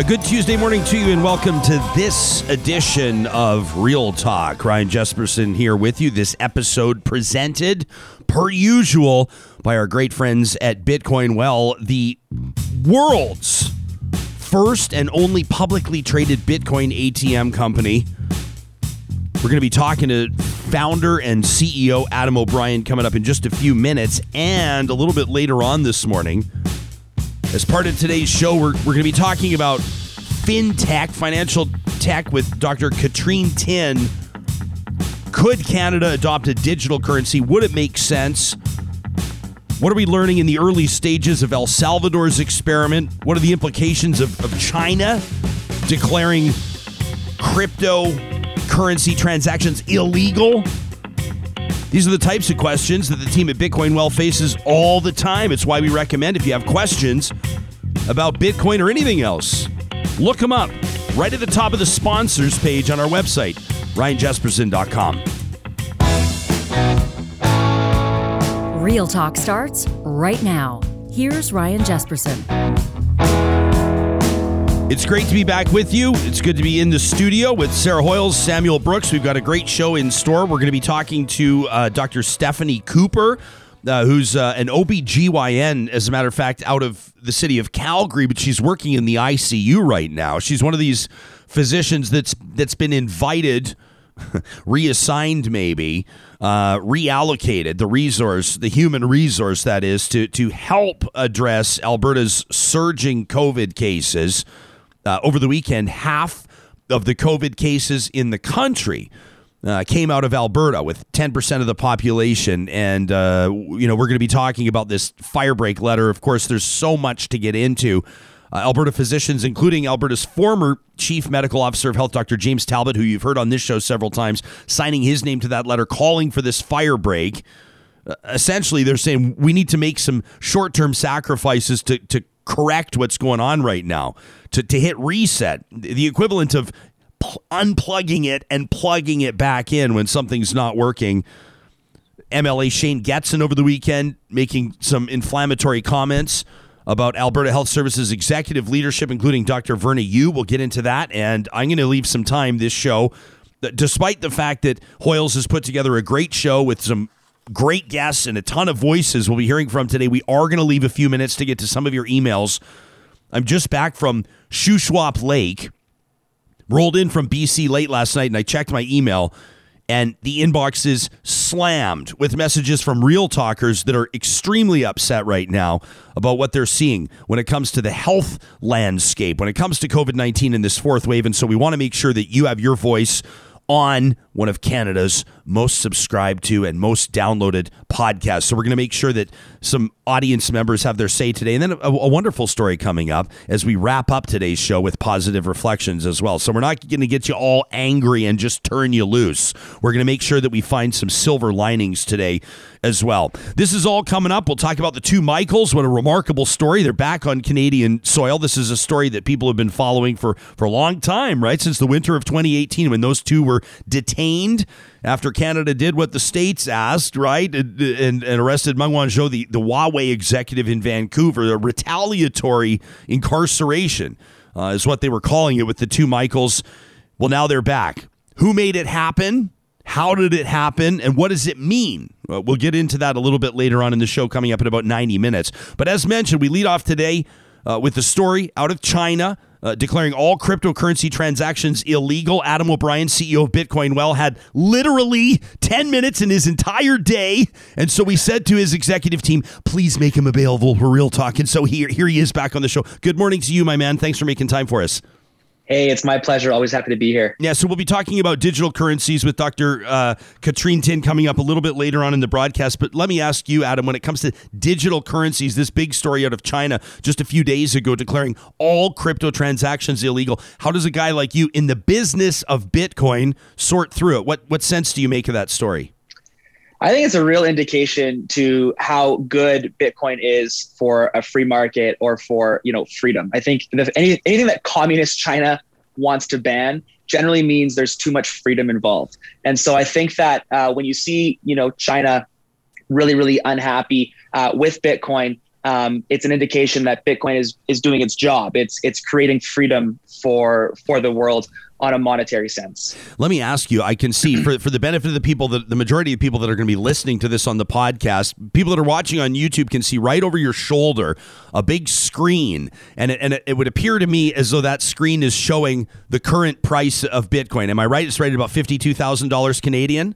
A good Tuesday morning to you, and welcome to this edition of Real Talk. Ryan Jesperson here with you. This episode presented, per usual, by our great friends at Bitcoin Well, the world's first and only publicly traded Bitcoin ATM company. We're going to be talking to founder and CEO Adam O'Brien coming up in just a few minutes, and a little bit later on this morning. As part of today's show, we're, we're going to be talking about fintech, financial tech with Dr. Katrin Tinn. Could Canada adopt a digital currency? Would it make sense? What are we learning in the early stages of El Salvador's experiment? What are the implications of, of China declaring cryptocurrency transactions illegal? These are the types of questions that the team at Bitcoin Well faces all the time. It's why we recommend if you have questions about Bitcoin or anything else, look them up right at the top of the sponsors page on our website, ryanjesperson.com. Real Talk starts right now. Here's Ryan Jesperson. It's great to be back with you. It's good to be in the studio with Sarah Hoyles, Samuel Brooks. We've got a great show in store. We're going to be talking to uh, Dr. Stephanie Cooper, uh, who's uh, an OBGYN, as a matter of fact, out of the city of Calgary, but she's working in the ICU right now. She's one of these physicians that's that's been invited, reassigned maybe, uh, reallocated the resource, the human resource that is, to to help address Alberta's surging COVID cases. Uh, over the weekend, half of the COVID cases in the country uh, came out of Alberta with 10% of the population. And, uh, you know, we're going to be talking about this firebreak letter. Of course, there's so much to get into. Uh, Alberta physicians, including Alberta's former chief medical officer of health, Dr. James Talbot, who you've heard on this show several times, signing his name to that letter, calling for this firebreak. Uh, essentially, they're saying we need to make some short term sacrifices to, to correct what's going on right now, to, to hit reset, the equivalent of pl- unplugging it and plugging it back in when something's not working. MLA Shane Getson over the weekend making some inflammatory comments about Alberta Health Services executive leadership, including Dr. Verna Yiu. We'll get into that. And I'm going to leave some time this show, despite the fact that Hoyles has put together a great show with some great guests and a ton of voices we'll be hearing from today. We are going to leave a few minutes to get to some of your emails. I'm just back from Shuswap Lake, rolled in from BC late last night, and I checked my email, and the inbox is slammed with messages from real talkers that are extremely upset right now about what they're seeing when it comes to the health landscape, when it comes to COVID 19 in this fourth wave. And so we want to make sure that you have your voice on one of Canada's most subscribed to and most downloaded podcasts. So we're going to make sure that some audience members have their say today. And then a, a, wonderful story coming up as we wrap up today's show with positive reflections as well. So we're not going to get you all angry and just turn you loose. We're going to make sure that we find some silver linings today as well. This is all coming up. We'll talk about the two Michaels. What a remarkable story. They're back on Canadian soil. This is a story that people have been following for, for a long time, right? Since the winter of 2018 when those two were detained after Canada did what the states asked, right, and, and, and arrested Meng Wanzhou, the, the Huawei executive in Vancouver, a retaliatory incarceration uh, is what they were calling it with the two Michaels. Well, now they're back. Who made it happen? How did it happen? And what does it mean? We'll get into that a little bit later on in the show, coming up in about 90 minutes. But as mentioned, we lead off today uh, with the story out of China uh, declaring all cryptocurrency transactions illegal. Adam O'Brien, CEO of Bitcoin Well, had literally 10 minutes in his entire day. And so we said to his executive team, please make him available for real talk. And so here, here he is back on the show. Good morning to you, my man. Thanks for making time for us. Hey, it's my pleasure. Always happy to be here. Yeah, so we'll be talking about digital currencies with Dr. Uh, Katrin Tinn coming up a little bit later on in the broadcast. But let me ask you, Adam, when it comes to digital currencies, this big story out of China just a few days ago declaring all crypto transactions illegal. How does a guy like you in the business of Bitcoin sort through it? What what sense do you make of that story? I think it's a real indication to how good Bitcoin is for a free market or for you know freedom. I think any, anything that communist China wants to ban generally means there's too much freedom involved. And so I think that uh, when you see you know China really really unhappy uh, with Bitcoin, um, it's an indication that Bitcoin is is doing its job. It's it's creating freedom for for the world on a monetary sense. Let me ask you, I can see for, for the benefit of the people that the majority of people that are going to be listening to this on the podcast, people that are watching on YouTube can see right over your shoulder a big screen. And it, and it, it would appear to me as though that screen is showing the current price of Bitcoin. Am I right? It's rated about $52,000 Canadian?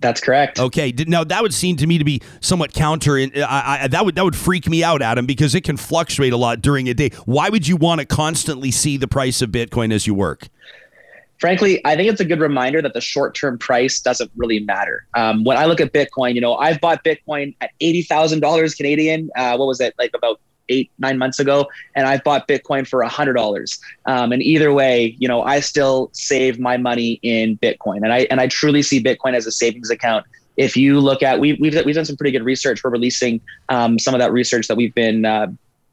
That's correct. Okay. Now that would seem to me to be somewhat counter. In, uh, I, I, that would that would freak me out, Adam, because it can fluctuate a lot during a day. Why would you want to constantly see the price of Bitcoin as you work? Frankly, I think it's a good reminder that the short-term price doesn't really matter. Um, when I look at Bitcoin, you know, I've bought Bitcoin at eighty thousand dollars Canadian. Uh, what was it like about eight nine months ago and i bought bitcoin for a hundred dollars um, and either way you know i still save my money in bitcoin and i and i truly see bitcoin as a savings account if you look at we, we've we've done some pretty good research we're releasing um, some of that research that we've been uh,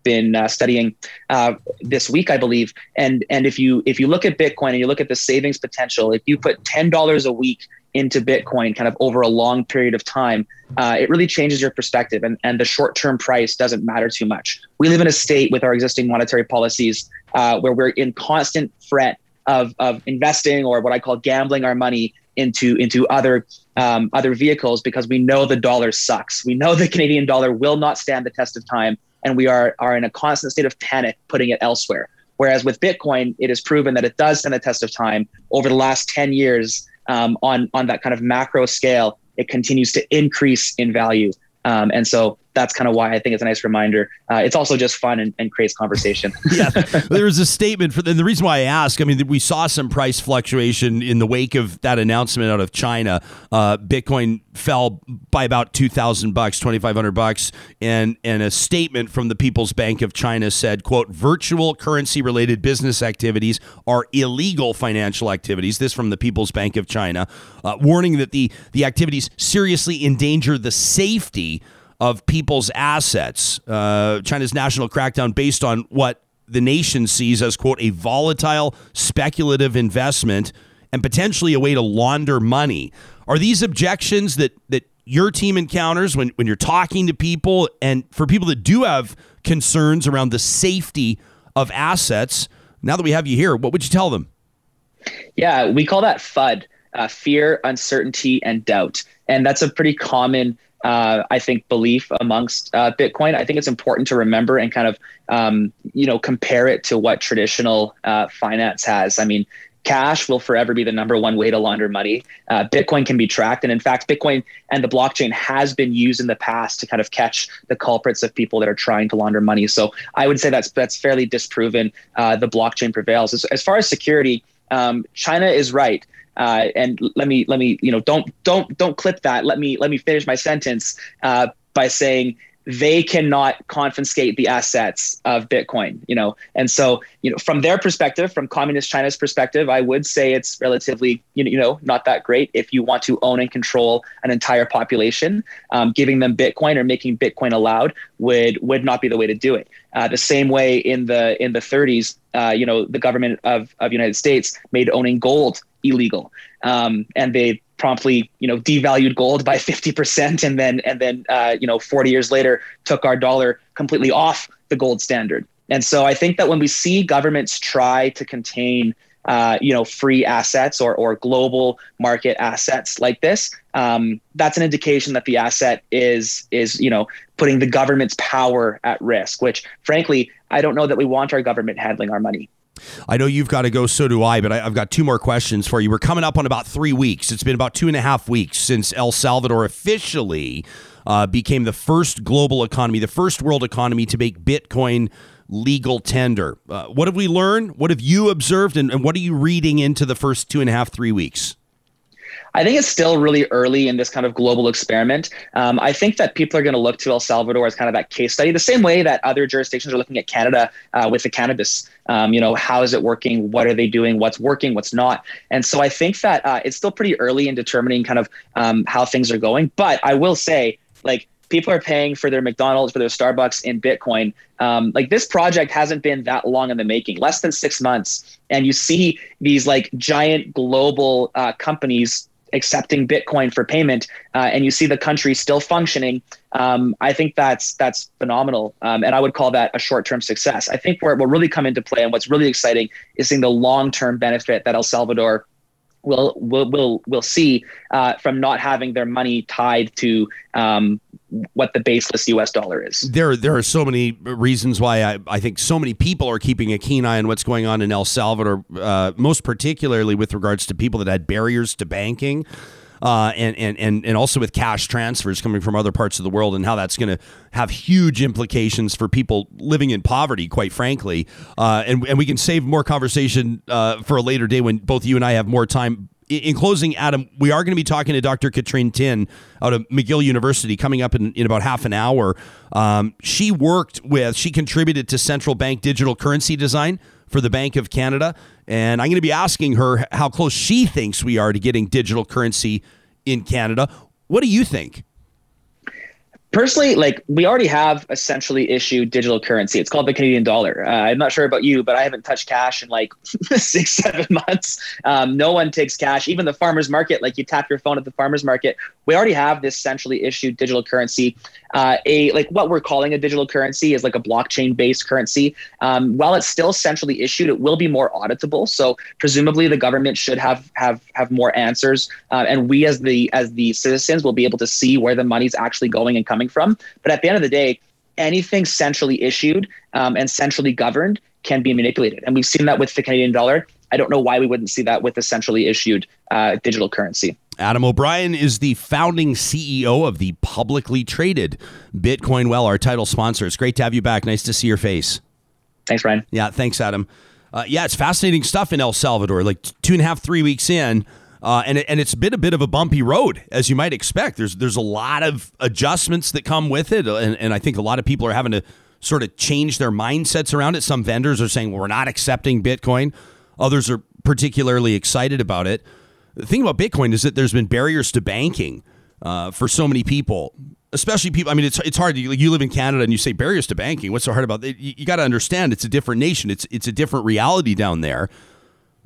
been uh, studying uh, this week, I believe. And and if you if you look at Bitcoin and you look at the savings potential, if you put ten dollars a week into Bitcoin kind of over a long period of time, uh, it really changes your perspective and, and the short term price doesn't matter too much. We live in a state with our existing monetary policies uh, where we're in constant threat of, of investing or what I call gambling our money into into other um, other vehicles because we know the dollar sucks. We know the Canadian dollar will not stand the test of time, and we are are in a constant state of panic putting it elsewhere. Whereas with Bitcoin, it is proven that it does stand the test of time. Over the last ten years, um, on on that kind of macro scale, it continues to increase in value. Um, and so that's kind of why I think it's a nice reminder. Uh, it's also just fun and, and creates conversation. yeah, there was a statement for, and the reason why I ask, I mean, we saw some price fluctuation in the wake of that announcement out of China. Uh, Bitcoin fell by about two thousand bucks, twenty five hundred bucks, and and a statement from the People's Bank of China said, "quote Virtual currency related business activities are illegal financial activities." This from the People's Bank of China, uh, warning that the the activities seriously endanger the safety of people's assets. Uh, China's national crackdown based on what the nation sees as, quote, a volatile, speculative investment and potentially a way to launder money. Are these objections that, that your team encounters when, when you're talking to people and for people that do have concerns around the safety of assets? Now that we have you here, what would you tell them? Yeah, we call that FUD uh, fear, uncertainty, and doubt. And that's a pretty common uh, I think, belief amongst uh, Bitcoin. I think it's important to remember and kind of, um, you know, compare it to what traditional uh, finance has. I mean, cash will forever be the number one way to launder money. Uh, Bitcoin can be tracked. And in fact, Bitcoin and the blockchain has been used in the past to kind of catch the culprits of people that are trying to launder money. So I would say that's, that's fairly disproven. Uh, the blockchain prevails. As, as far as security, um, China is right. Uh, and let me let me you know don't don't don't clip that. Let me let me finish my sentence uh, by saying they cannot confiscate the assets of Bitcoin, you know. And so, you know, from their perspective, from communist China's perspective, I would say it's relatively, you know, not that great if you want to own and control an entire population. Um, giving them Bitcoin or making Bitcoin allowed would would not be the way to do it. Uh, the same way in the in the 30s, uh, you know, the government of of United States made owning gold illegal, um, and they promptly you know devalued gold by 50% and then and then uh, you know 40 years later took our dollar completely off the gold standard. And so i think that when we see governments try to contain uh, you know free assets or, or global market assets like this um, that's an indication that the asset is is you know putting the government's power at risk which frankly i don't know that we want our government handling our money I know you've got to go, so do I, but I, have got two more questions for you. We're coming up on about three weeks. It's been about two and a half weeks since El Salvador officially uh, became the first global economy, the first world economy to make Bitcoin legal tender. Uh, what have we learned? What have you observed? And, and what are you reading into the first two and a half, three weeks? I think it's still really early in this kind of global experiment. Um, I think that people are going to look to El Salvador as kind of that case study, the same way that other jurisdictions are looking at Canada uh, with the cannabis. Um, you know, how is it working? What are they doing? What's working? What's not? And so I think that uh, it's still pretty early in determining kind of um, how things are going. But I will say, like, people are paying for their McDonald's, for their Starbucks in Bitcoin. Um, like this project hasn't been that long in the making, less than six months. And you see these like giant global uh, companies accepting Bitcoin for payment, uh, and you see the country still functioning, um, I think that's that's phenomenal, um, and I would call that a short-term success. I think where it will really come into play, and what's really exciting, is seeing the long-term benefit that El Salvador will will will will see uh, from not having their money tied to um, what the baseless U.S. dollar is. There, there are so many reasons why I, I think so many people are keeping a keen eye on what's going on in El Salvador, uh, most particularly with regards to people that had barriers to banking. Uh, and, and, and, and also with cash transfers coming from other parts of the world and how that's going to have huge implications for people living in poverty, quite frankly. Uh, and, and we can save more conversation uh, for a later day when both you and I have more time in closing, Adam, we are going to be talking to Dr. Katrin Tinn out of McGill University coming up in, in about half an hour. Um, she worked with, she contributed to central bank digital currency design for the Bank of Canada. And I'm going to be asking her how close she thinks we are to getting digital currency in Canada. What do you think? Personally, like we already have essentially issued digital currency. It's called the Canadian dollar. Uh, I'm not sure about you, but I haven't touched cash in like six, seven months. Um, no one takes cash. Even the farmers market, like you tap your phone at the farmers market. We already have this centrally issued digital currency. Uh, a like what we're calling a digital currency is like a blockchain based currency. Um, while it's still centrally issued, it will be more auditable. So presumably the government should have have have more answers, uh, and we as the as the citizens will be able to see where the money's actually going and coming coming from. But at the end of the day, anything centrally issued um, and centrally governed can be manipulated. And we've seen that with the Canadian dollar. I don't know why we wouldn't see that with a centrally issued uh, digital currency. Adam O'Brien is the founding CEO of the publicly traded Bitcoin Well, our title sponsor. It's great to have you back. Nice to see your face. Thanks, Ryan. Yeah, thanks, Adam. Uh, yeah, it's fascinating stuff in El Salvador. Like two and a half, three weeks in, uh, and, it, and it's been a bit of a bumpy road, as you might expect. There's there's a lot of adjustments that come with it, and, and I think a lot of people are having to sort of change their mindsets around it. Some vendors are saying, well, we're not accepting Bitcoin. Others are particularly excited about it. The thing about Bitcoin is that there's been barriers to banking uh, for so many people, especially people. I mean, it's it's hard. You, you live in Canada and you say barriers to banking. What's so hard about it? You, you got to understand it's a different nation. It's it's a different reality down there.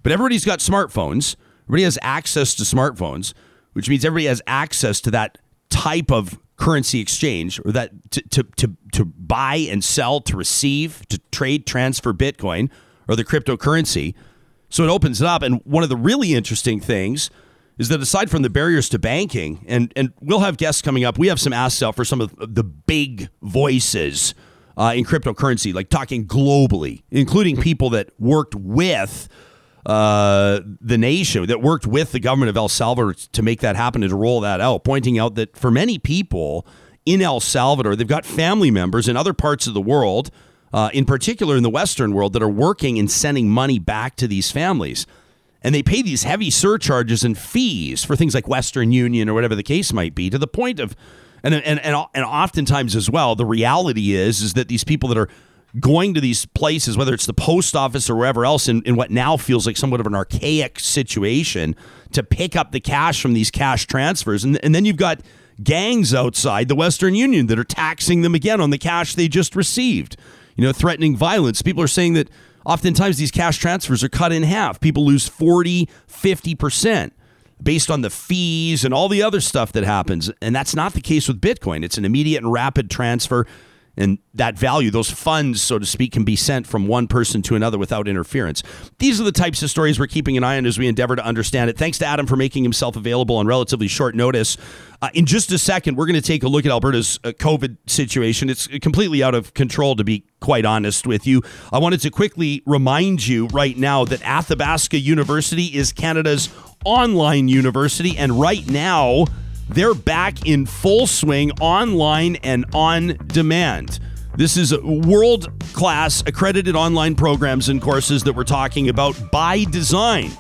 But everybody's got smartphones. Everybody has access to smartphones, which means everybody has access to that type of currency exchange or that to, to, to, to buy and sell, to receive, to trade, transfer Bitcoin or the cryptocurrency. So it opens it up. And one of the really interesting things is that aside from the barriers to banking, and, and we'll have guests coming up, we have some asks out for some of the big voices uh, in cryptocurrency, like talking globally, including people that worked with uh, the nation that worked with the government of El Salvador to make that happen and to roll that out, pointing out that for many people in El Salvador, they've got family members in other parts of the world, uh, in particular in the Western world, that are working and sending money back to these families. And they pay these heavy surcharges and fees for things like Western Union or whatever the case might be, to the point of, and and and, and oftentimes as well, the reality is is that these people that are going to these places, whether it's the post office or wherever else, in, in what now feels like somewhat of an archaic situation, to pick up the cash from these cash transfers. And, and then you've got gangs outside the Western Union that are taxing them again on the cash they just received, you know, threatening violence. People are saying that oftentimes these cash transfers are cut in half. People lose 40, 50% based on the fees and all the other stuff that happens. And that's not the case with Bitcoin. It's an immediate and rapid transfer and that value, those funds, so to speak, can be sent from one person to another without interference. These are the types of stories we're keeping an eye on as we endeavor to understand it. Thanks to Adam for making himself available on relatively short notice. Uh, in just a second, we're going to take a look at Alberta's uh, COVID situation. It's completely out of control, to be quite honest with you. I wanted to quickly remind you right now that Athabasca University is Canada's online university, and right now, they're back in full swing online and on demand. This is world class accredited online programs and courses that we're talking about by design.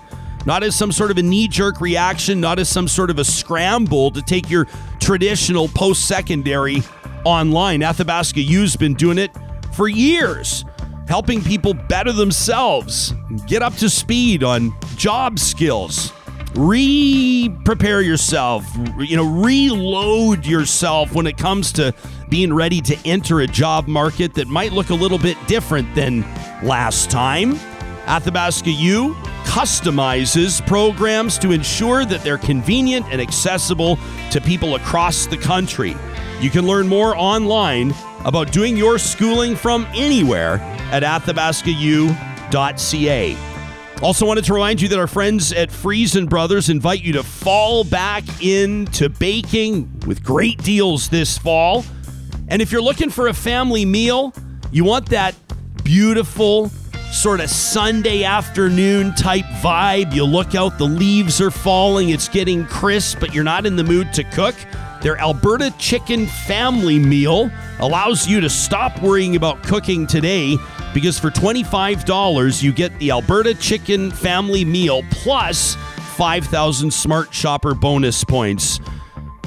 Not as some sort of a knee jerk reaction, not as some sort of a scramble to take your traditional post secondary online. Athabasca U's been doing it for years, helping people better themselves, get up to speed on job skills, re prepare yourself, you know, reload yourself when it comes to being ready to enter a job market that might look a little bit different than last time. Athabasca U customizes programs to ensure that they're convenient and accessible to people across the country. You can learn more online about doing your schooling from anywhere at athabascau.ca. Also, wanted to remind you that our friends at Freson Brothers invite you to fall back into baking with great deals this fall. And if you're looking for a family meal, you want that beautiful sort of Sunday afternoon type vibe. You look out, the leaves are falling, it's getting crisp, but you're not in the mood to cook. Their Alberta Chicken Family Meal allows you to stop worrying about cooking today because for $25, you get the Alberta Chicken Family Meal plus 5,000 Smart Shopper bonus points.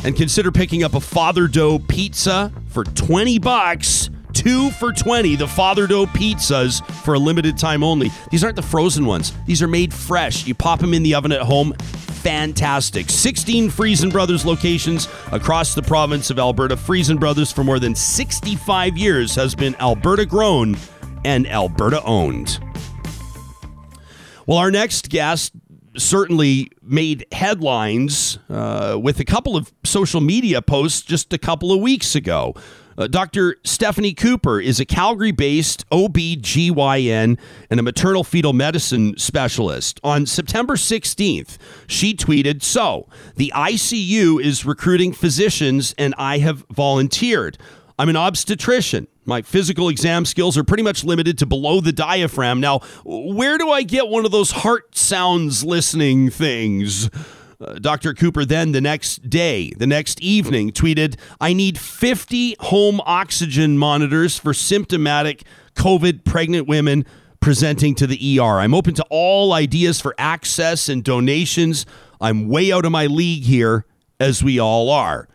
And consider picking up a Father Dough pizza for 20 bucks. Two for 20, the Father Dough pizzas for a limited time only. These aren't the frozen ones. These are made fresh. You pop them in the oven at home. Fantastic. 16 Freson Brothers locations across the province of Alberta. Freson Brothers for more than 65 years has been Alberta grown and Alberta owned. Well, our next guest certainly made headlines uh, with a couple of social media posts just a couple of weeks ago. Uh, Dr. Stephanie Cooper is a Calgary based OB/GYN and a maternal fetal medicine specialist. On September 16th, she tweeted So, the ICU is recruiting physicians and I have volunteered. I'm an obstetrician. My physical exam skills are pretty much limited to below the diaphragm. Now, where do I get one of those heart sounds listening things? Uh, Dr. Cooper then the next day, the next evening, tweeted, I need 50 home oxygen monitors for symptomatic COVID pregnant women presenting to the ER. I'm open to all ideas for access and donations. I'm way out of my league here, as we all are.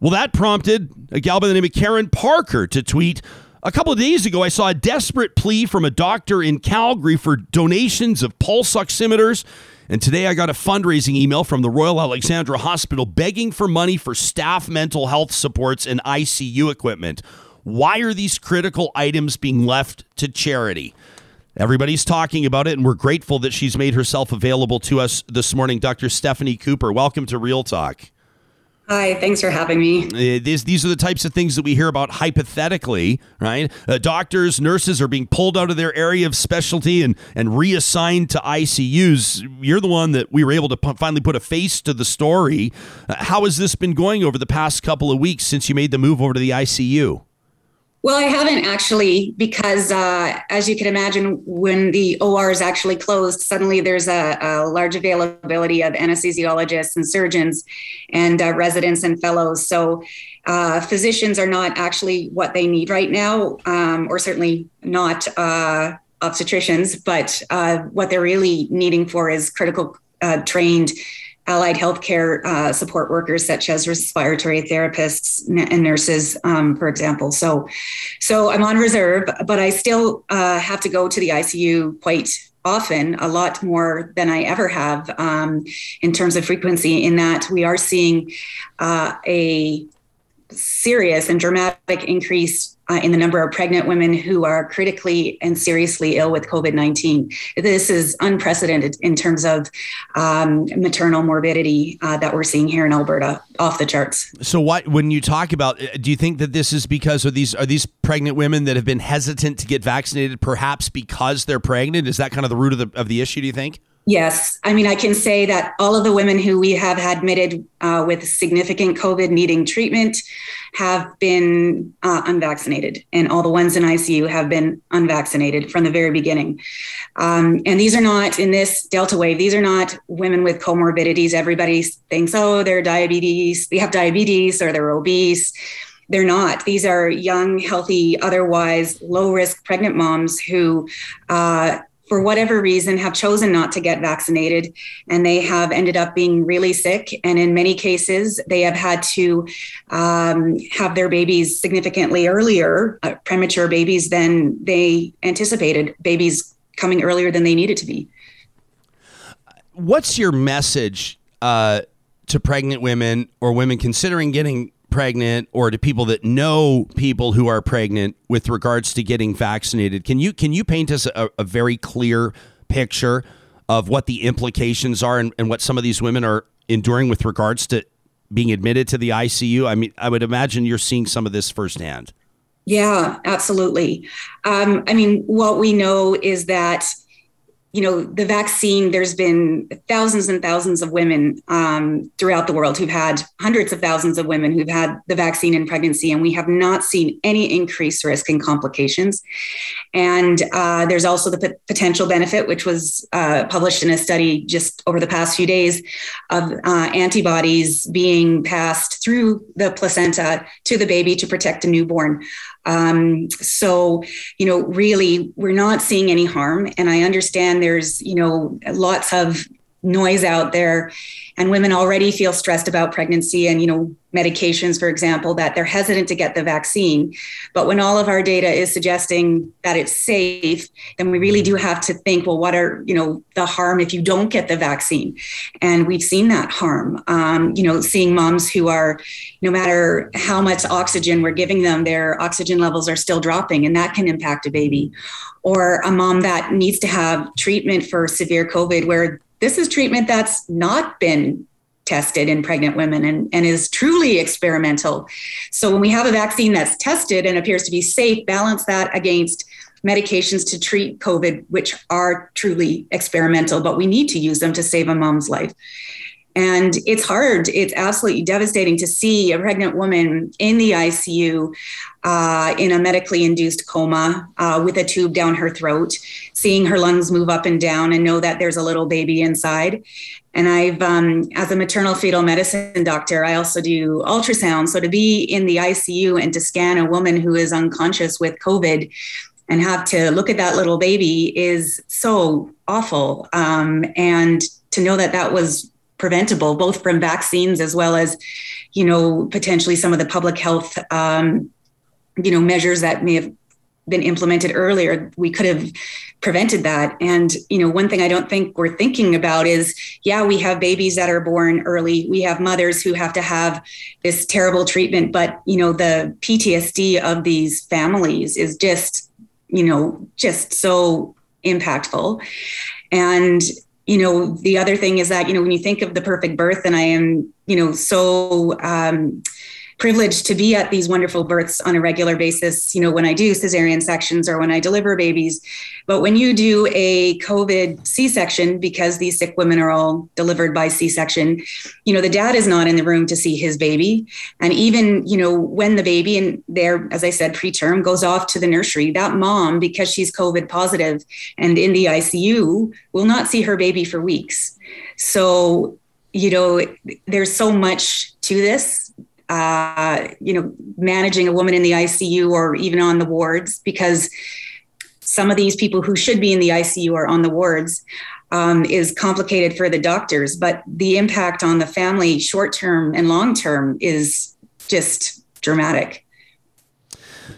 Well, that prompted a gal by the name of Karen Parker to tweet. A couple of days ago, I saw a desperate plea from a doctor in Calgary for donations of pulse oximeters. And today I got a fundraising email from the Royal Alexandra Hospital begging for money for staff mental health supports and ICU equipment. Why are these critical items being left to charity? Everybody's talking about it, and we're grateful that she's made herself available to us this morning. Dr. Stephanie Cooper, welcome to Real Talk. Hi, thanks for having me. Uh, these, these are the types of things that we hear about hypothetically, right? Uh, doctors, nurses are being pulled out of their area of specialty and, and reassigned to ICUs. You're the one that we were able to p- finally put a face to the story. Uh, how has this been going over the past couple of weeks since you made the move over to the ICU? Well, I haven't actually, because uh, as you can imagine, when the OR is actually closed, suddenly there's a, a large availability of anesthesiologists and surgeons and uh, residents and fellows. So uh, physicians are not actually what they need right now, um, or certainly not uh, obstetricians, but uh, what they're really needing for is critical uh, trained allied healthcare uh, support workers such as respiratory therapists and nurses, um, for example. So, so I'm on reserve, but I still uh, have to go to the ICU quite often, a lot more than I ever have um, in terms of frequency. In that we are seeing uh, a serious and dramatic increase uh, in the number of pregnant women who are critically and seriously ill with COVID 19. This is unprecedented in terms of um, maternal morbidity uh, that we're seeing here in Alberta, off the charts. So, what when you talk about, uh, do you think that this is because of these are these pregnant women that have been hesitant to get vaccinated, perhaps because they're pregnant? Is that kind of the root of the of the issue? Do you think? Yes. I mean, I can say that all of the women who we have admitted uh, with significant COVID needing treatment have been uh, unvaccinated, and all the ones in ICU have been unvaccinated from the very beginning. Um, and these are not, in this Delta wave, these are not women with comorbidities. Everybody thinks, oh, they're diabetes, they have diabetes or they're obese. They're not. These are young, healthy, otherwise low risk pregnant moms who uh, for whatever reason, have chosen not to get vaccinated and they have ended up being really sick. And in many cases, they have had to um, have their babies significantly earlier, uh, premature babies, than they anticipated, babies coming earlier than they needed to be. What's your message uh, to pregnant women or women considering getting pregnant or to people that know people who are pregnant with regards to getting vaccinated. Can you can you paint us a, a very clear picture of what the implications are and, and what some of these women are enduring with regards to being admitted to the ICU? I mean, I would imagine you're seeing some of this firsthand. Yeah, absolutely. Um, I mean, what we know is that you know, the vaccine, there's been thousands and thousands of women um, throughout the world who've had hundreds of thousands of women who've had the vaccine in pregnancy, and we have not seen any increased risk in complications. And uh, there's also the p- potential benefit, which was uh, published in a study just over the past few days, of uh, antibodies being passed through the placenta to the baby to protect a newborn. Um, so, you know, really, we're not seeing any harm. And I understand there's, you know, lots of noise out there. And women already feel stressed about pregnancy and you know medications for example that they're hesitant to get the vaccine. But when all of our data is suggesting that it's safe then we really do have to think well what are you know the harm if you don't get the vaccine? And we've seen that harm. Um, you know seeing moms who are no matter how much oxygen we're giving them their oxygen levels are still dropping and that can impact a baby. Or a mom that needs to have treatment for severe covid where this is treatment that's not been tested in pregnant women and, and is truly experimental. So when we have a vaccine that's tested and appears to be safe, balance that against medications to treat COVID, which are truly experimental, but we need to use them to save a mom's life. And it's hard. It's absolutely devastating to see a pregnant woman in the ICU uh, in a medically induced coma uh, with a tube down her throat, seeing her lungs move up and down and know that there's a little baby inside. And I've, um, as a maternal fetal medicine doctor, I also do ultrasound. So to be in the ICU and to scan a woman who is unconscious with COVID and have to look at that little baby is so awful. Um, and to know that that was preventable, both from vaccines as well as, you know, potentially some of the public health, um, you know, measures that may have been implemented earlier. We could have prevented that. And, you know, one thing I don't think we're thinking about is, yeah, we have babies that are born early. We have mothers who have to have this terrible treatment, but, you know, the PTSD of these families is just, you know, just so impactful. And you know, the other thing is that, you know, when you think of the perfect birth, and I am, you know, so um, privileged to be at these wonderful births on a regular basis, you know, when I do cesarean sections or when I deliver babies. But when you do a COVID C section, because these sick women are all delivered by C section, you know, the dad is not in the room to see his baby. And even, you know, when the baby and they're, as I said, preterm goes off to the nursery, that mom, because she's COVID positive and in the ICU, will not see her baby for weeks. So, you know, there's so much to this uh, you know, managing a woman in the ICU or even on the wards because some of these people who should be in the ICU are on the wards um, is complicated for the doctors, but the impact on the family, short term and long term, is just dramatic.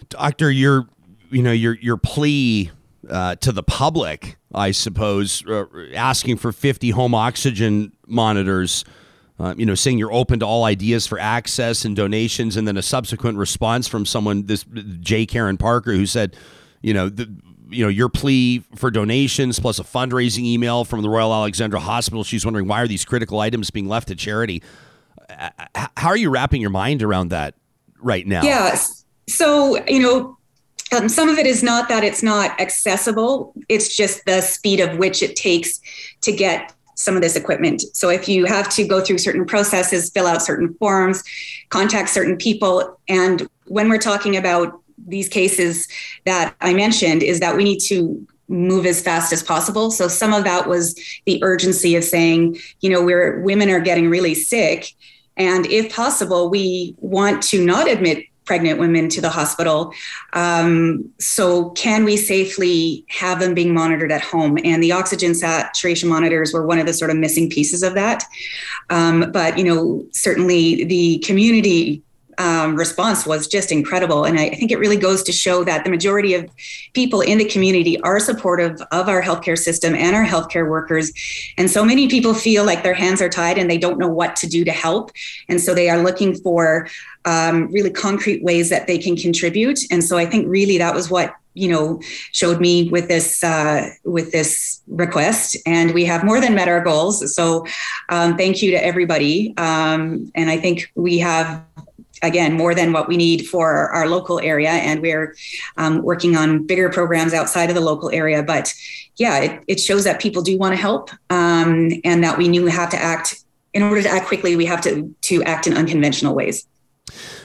Doctor, your you know your your plea uh, to the public, I suppose, uh, asking for 50 home oxygen monitors uh, you know, saying you're open to all ideas for access and donations, and then a subsequent response from someone, this J. Karen Parker, who said, you know, the, you know, your plea for donations plus a fundraising email from the Royal Alexandra Hospital. She's wondering why are these critical items being left to charity. How are you wrapping your mind around that right now? Yeah. So, you know, um, some of it is not that it's not accessible, it's just the speed of which it takes to get some of this equipment. So if you have to go through certain processes, fill out certain forms, contact certain people, and when we're talking about these cases that I mentioned, is that we need to move as fast as possible. So some of that was the urgency of saying, you know, we're women are getting really sick. And if possible, we want to not admit pregnant women to the hospital. Um, so, can we safely have them being monitored at home? And the oxygen saturation monitors were one of the sort of missing pieces of that. Um, but, you know, certainly the community um, response was just incredible. And I, I think it really goes to show that the majority of people in the community are supportive of our healthcare system and our healthcare workers. And so many people feel like their hands are tied and they don't know what to do to help. And so they are looking for um, really concrete ways that they can contribute. And so I think really that was what you know showed me with this uh, with this request. And we have more than met our goals. So um, thank you to everybody. Um, and i think we have again more than what we need for our local area. And we're um, working on bigger programs outside of the local area. But yeah it, it shows that people do want to help um, and that we knew we have to act. In order to act quickly we have to to act in unconventional ways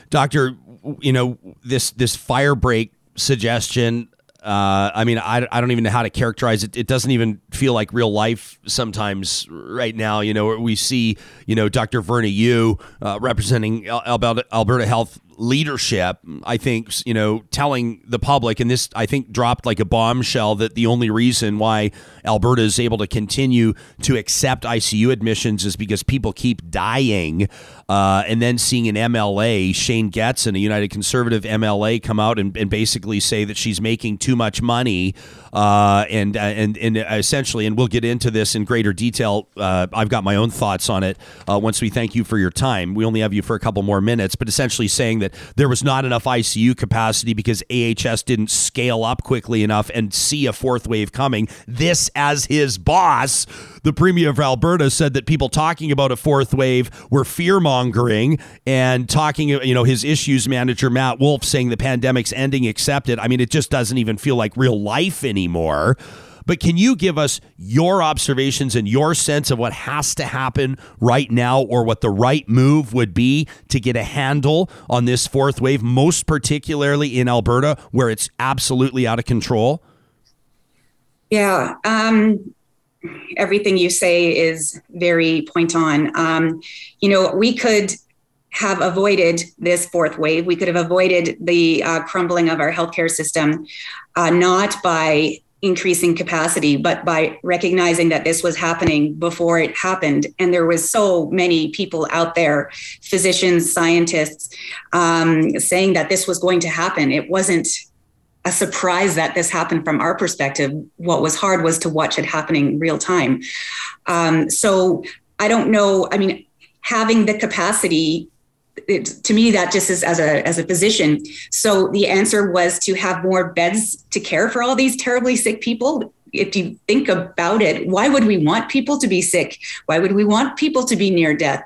doctor you know this this fire break suggestion. Uh, I mean, I, I don't even know how to characterize it. It doesn't even feel like real life sometimes right now. You know, we see, you know, Dr. Verna Yiu uh, representing Alberta, Alberta Health leadership, I think, you know, telling the public, and this, I think, dropped like a bombshell that the only reason why Alberta is able to continue to accept ICU admissions is because people keep dying. Uh, and then seeing an MLA, Shane Getson, a United Conservative MLA, come out and, and basically say that she's making too much money. Uh, and, uh, and, and essentially, and we'll get into this in greater detail. Uh, I've got my own thoughts on it uh, once we thank you for your time. We only have you for a couple more minutes, but essentially saying that that there was not enough ICU capacity because AHS didn't scale up quickly enough and see a fourth wave coming. This, as his boss, the Premier of Alberta, said that people talking about a fourth wave were fear mongering and talking, you know, his issues manager, Matt Wolf, saying the pandemic's ending, accepted. I mean, it just doesn't even feel like real life anymore. But can you give us your observations and your sense of what has to happen right now or what the right move would be to get a handle on this fourth wave, most particularly in Alberta, where it's absolutely out of control? Yeah. Um, everything you say is very point on. Um, you know, we could have avoided this fourth wave. We could have avoided the uh, crumbling of our healthcare system, uh, not by increasing capacity, but by recognizing that this was happening before it happened. And there was so many people out there, physicians, scientists, um, saying that this was going to happen. It wasn't a surprise that this happened from our perspective. What was hard was to watch it happening real time. Um, so I don't know. I mean, having the capacity it, to me that just is as a as a physician. So the answer was to have more beds to care for all these terribly sick people. If you think about it why would we want people to be sick? Why would we want people to be near death?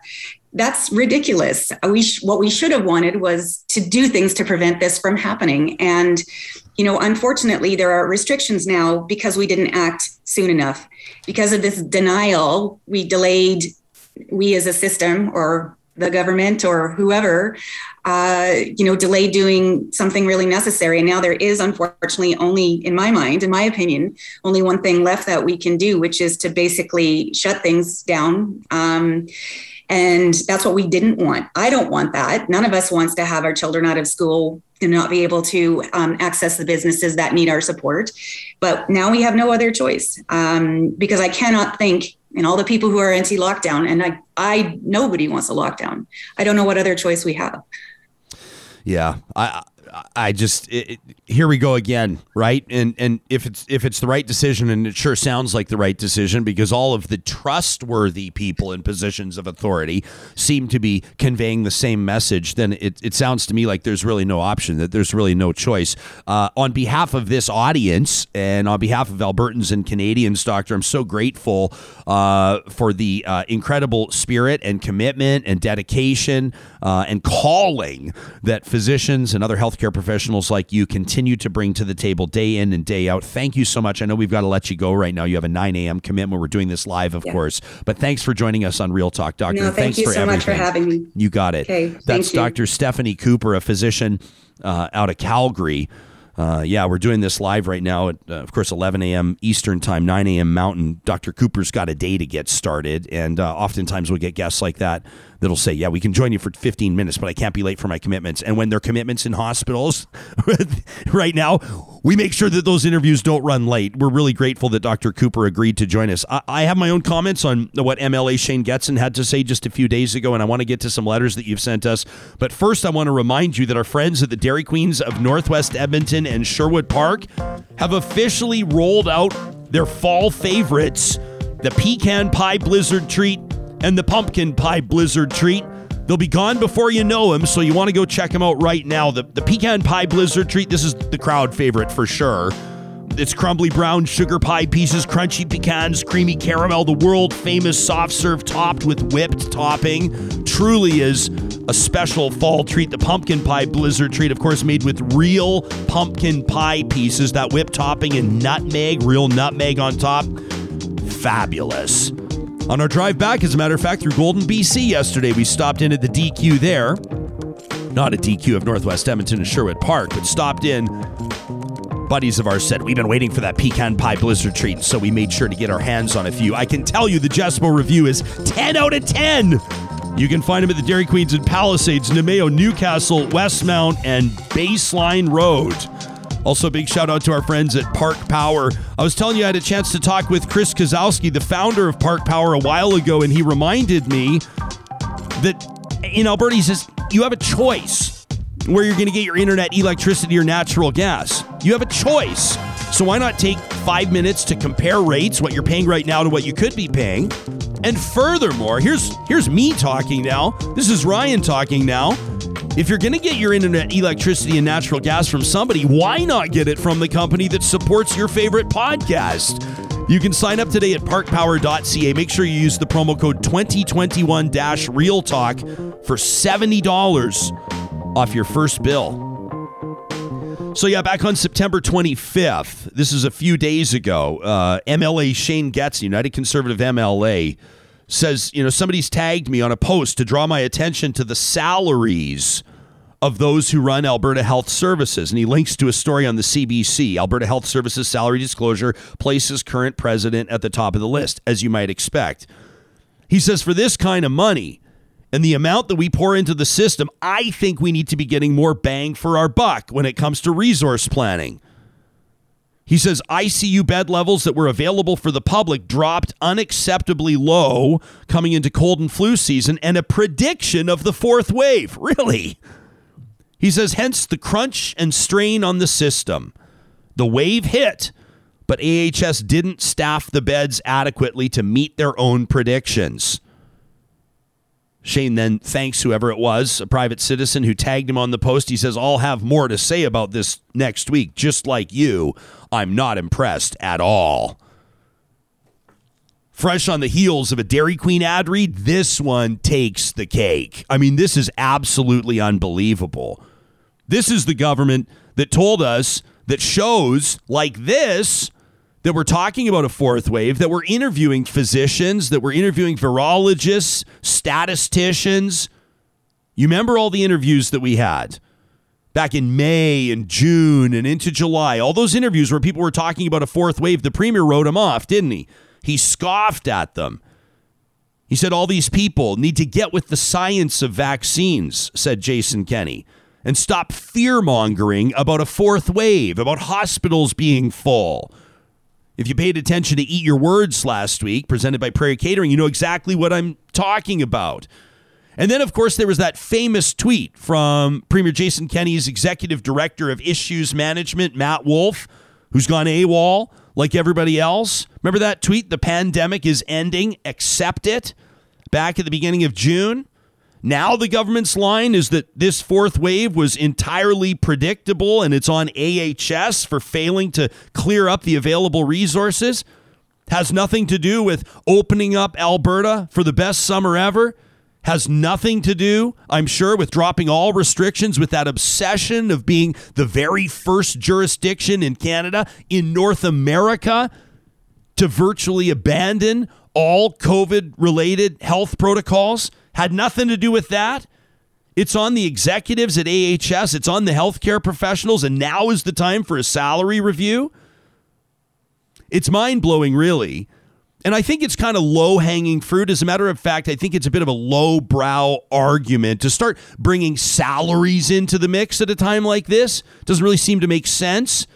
That's ridiculous. We sh- what we should have wanted was to do things to prevent this from happening. And you know unfortunately there are restrictions now because we didn't act soon enough. Because of this denial we delayed we as a system or the government or whoever, uh, you know, delay doing something really necessary. And now there is, unfortunately, only, in my mind, in my opinion, only one thing left that we can do, which is to basically shut things down. Um, and that's what we didn't want. I don't want that. None of us wants to have our children out of school and not be able to um, access the businesses that need our support. But now we have no other choice um, because I cannot think and all the people who are anti-lockdown and I, I nobody wants a lockdown. I don't know what other choice we have. Yeah i I just it, here we go again, right? And and if it's if it's the right decision, and it sure sounds like the right decision, because all of the trustworthy people in positions of authority seem to be conveying the same message, then it, it sounds to me like there's really no option, that there's really no choice. Uh, on behalf of this audience and on behalf of Albertans and Canadians, Doctor, I'm so grateful uh, for the uh, incredible spirit and commitment and dedication uh, and calling that physicians and other healthcare professionals like you continue to bring to the table day in and day out. Thank you so much. I know we've got to let you go right now. You have a 9 a.m. commitment. We're doing this live, of yeah. course. But thanks for joining us on Real Talk, Doctor. No, thank thanks you for so everything. much for having me. You got it. Okay, That's Dr. Stephanie Cooper, a physician uh, out of Calgary. Uh, yeah, we're doing this live right now at, uh, of course, 11 a.m. Eastern Time, 9 a.m. Mountain. Dr. Cooper's got a day to get started, and uh, oftentimes we'll get guests like that that'll say, "Yeah, we can join you for 15 minutes, but I can't be late for my commitments." And when their commitments in hospitals right now, we make sure that those interviews don't run late. We're really grateful that Dr. Cooper agreed to join us. I, I have my own comments on what MLA Shane Getson had to say just a few days ago, and I want to get to some letters that you've sent us. But first, I want to remind you that our friends at the Dairy Queens of Northwest Edmonton and Sherwood Park have officially rolled out their fall favorites the pecan pie blizzard treat and the pumpkin pie blizzard treat. They'll be gone before you know them, so you want to go check them out right now. The, the pecan pie blizzard treat, this is the crowd favorite for sure. It's crumbly brown sugar pie pieces, crunchy pecans, creamy caramel, the world famous soft serve topped with whipped topping. Truly is a special fall treat. The pumpkin pie blizzard treat, of course, made with real pumpkin pie pieces, that whipped topping and nutmeg, real nutmeg on top. Fabulous. On our drive back, as a matter of fact, through Golden, BC yesterday, we stopped in at the DQ there. Not a DQ of Northwest Edmonton and Sherwood Park, but stopped in. Buddies of ours said, We've been waiting for that pecan pie blizzard treat, so we made sure to get our hands on a few. I can tell you the Jesmo review is 10 out of 10. You can find them at the Dairy Queens in Palisades, Namao, Newcastle, Westmount, and Baseline Road. Also, big shout out to our friends at Park Power. I was telling you I had a chance to talk with Chris Kozowski, the founder of Park Power, a while ago, and he reminded me that in Alberta, he says, you have a choice where you're going to get your internet, electricity, or natural gas. You have a choice. So why not take five minutes to compare rates, what you're paying right now to what you could be paying? And furthermore, here's here's me talking now. This is Ryan talking now. If you're going to get your internet, electricity, and natural gas from somebody, why not get it from the company that supports your favorite podcast? You can sign up today at parkpower.ca. Make sure you use the promo code 2021 Real Talk for $70 off your first bill. So, yeah, back on September 25th, this is a few days ago, uh, MLA Shane Getz, United Conservative MLA, says, you know, somebody's tagged me on a post to draw my attention to the salaries of those who run Alberta Health Services. And he links to a story on the CBC. Alberta Health Services salary disclosure places current president at the top of the list, as you might expect. He says, for this kind of money and the amount that we pour into the system, I think we need to be getting more bang for our buck when it comes to resource planning. He says ICU bed levels that were available for the public dropped unacceptably low coming into cold and flu season and a prediction of the fourth wave. Really? He says, hence the crunch and strain on the system. The wave hit, but AHS didn't staff the beds adequately to meet their own predictions. Shane then thanks whoever it was, a private citizen who tagged him on the post. He says, I'll have more to say about this next week. Just like you, I'm not impressed at all. Fresh on the heels of a Dairy Queen ad read, this one takes the cake. I mean, this is absolutely unbelievable. This is the government that told us that shows like this that we're talking about a fourth wave, that we're interviewing physicians, that we're interviewing virologists, statisticians. You remember all the interviews that we had back in May and June and into July? All those interviews where people were talking about a fourth wave. The premier wrote them off, didn't he? He scoffed at them. He said all these people need to get with the science of vaccines, said Jason Kenney, and stop fear mongering about a fourth wave, about hospitals being full. If you paid attention to Eat Your Words last week, presented by Prairie Catering, you know exactly what I'm talking about. And then, of course, there was that famous tweet from Premier Jason Kenney's executive director of issues management, Matt Wolf, who's gone AWOL like everybody else. Remember that tweet? The pandemic is ending. Accept it. Back at the beginning of June. Now the government's line is that this fourth wave was entirely predictable and it's on AHS for failing to clear up the available resources. Has nothing to do with opening up Alberta for the best summer ever. Has nothing to do, I'm sure, with dropping all restrictions with that obsession of being the very first jurisdiction in Canada, in North America, to virtually abandon all COVID related health protocols had nothing to do with that. It's on the executives at AHS, it's on the healthcare professionals, and now is the time for a salary review. It's mind blowing, really. And I think it's kind of low hanging fruit. As a matter of fact, I think it's a bit of a low brow argument to start bringing salaries into the mix at a time like this. Doesn't really seem to make sense.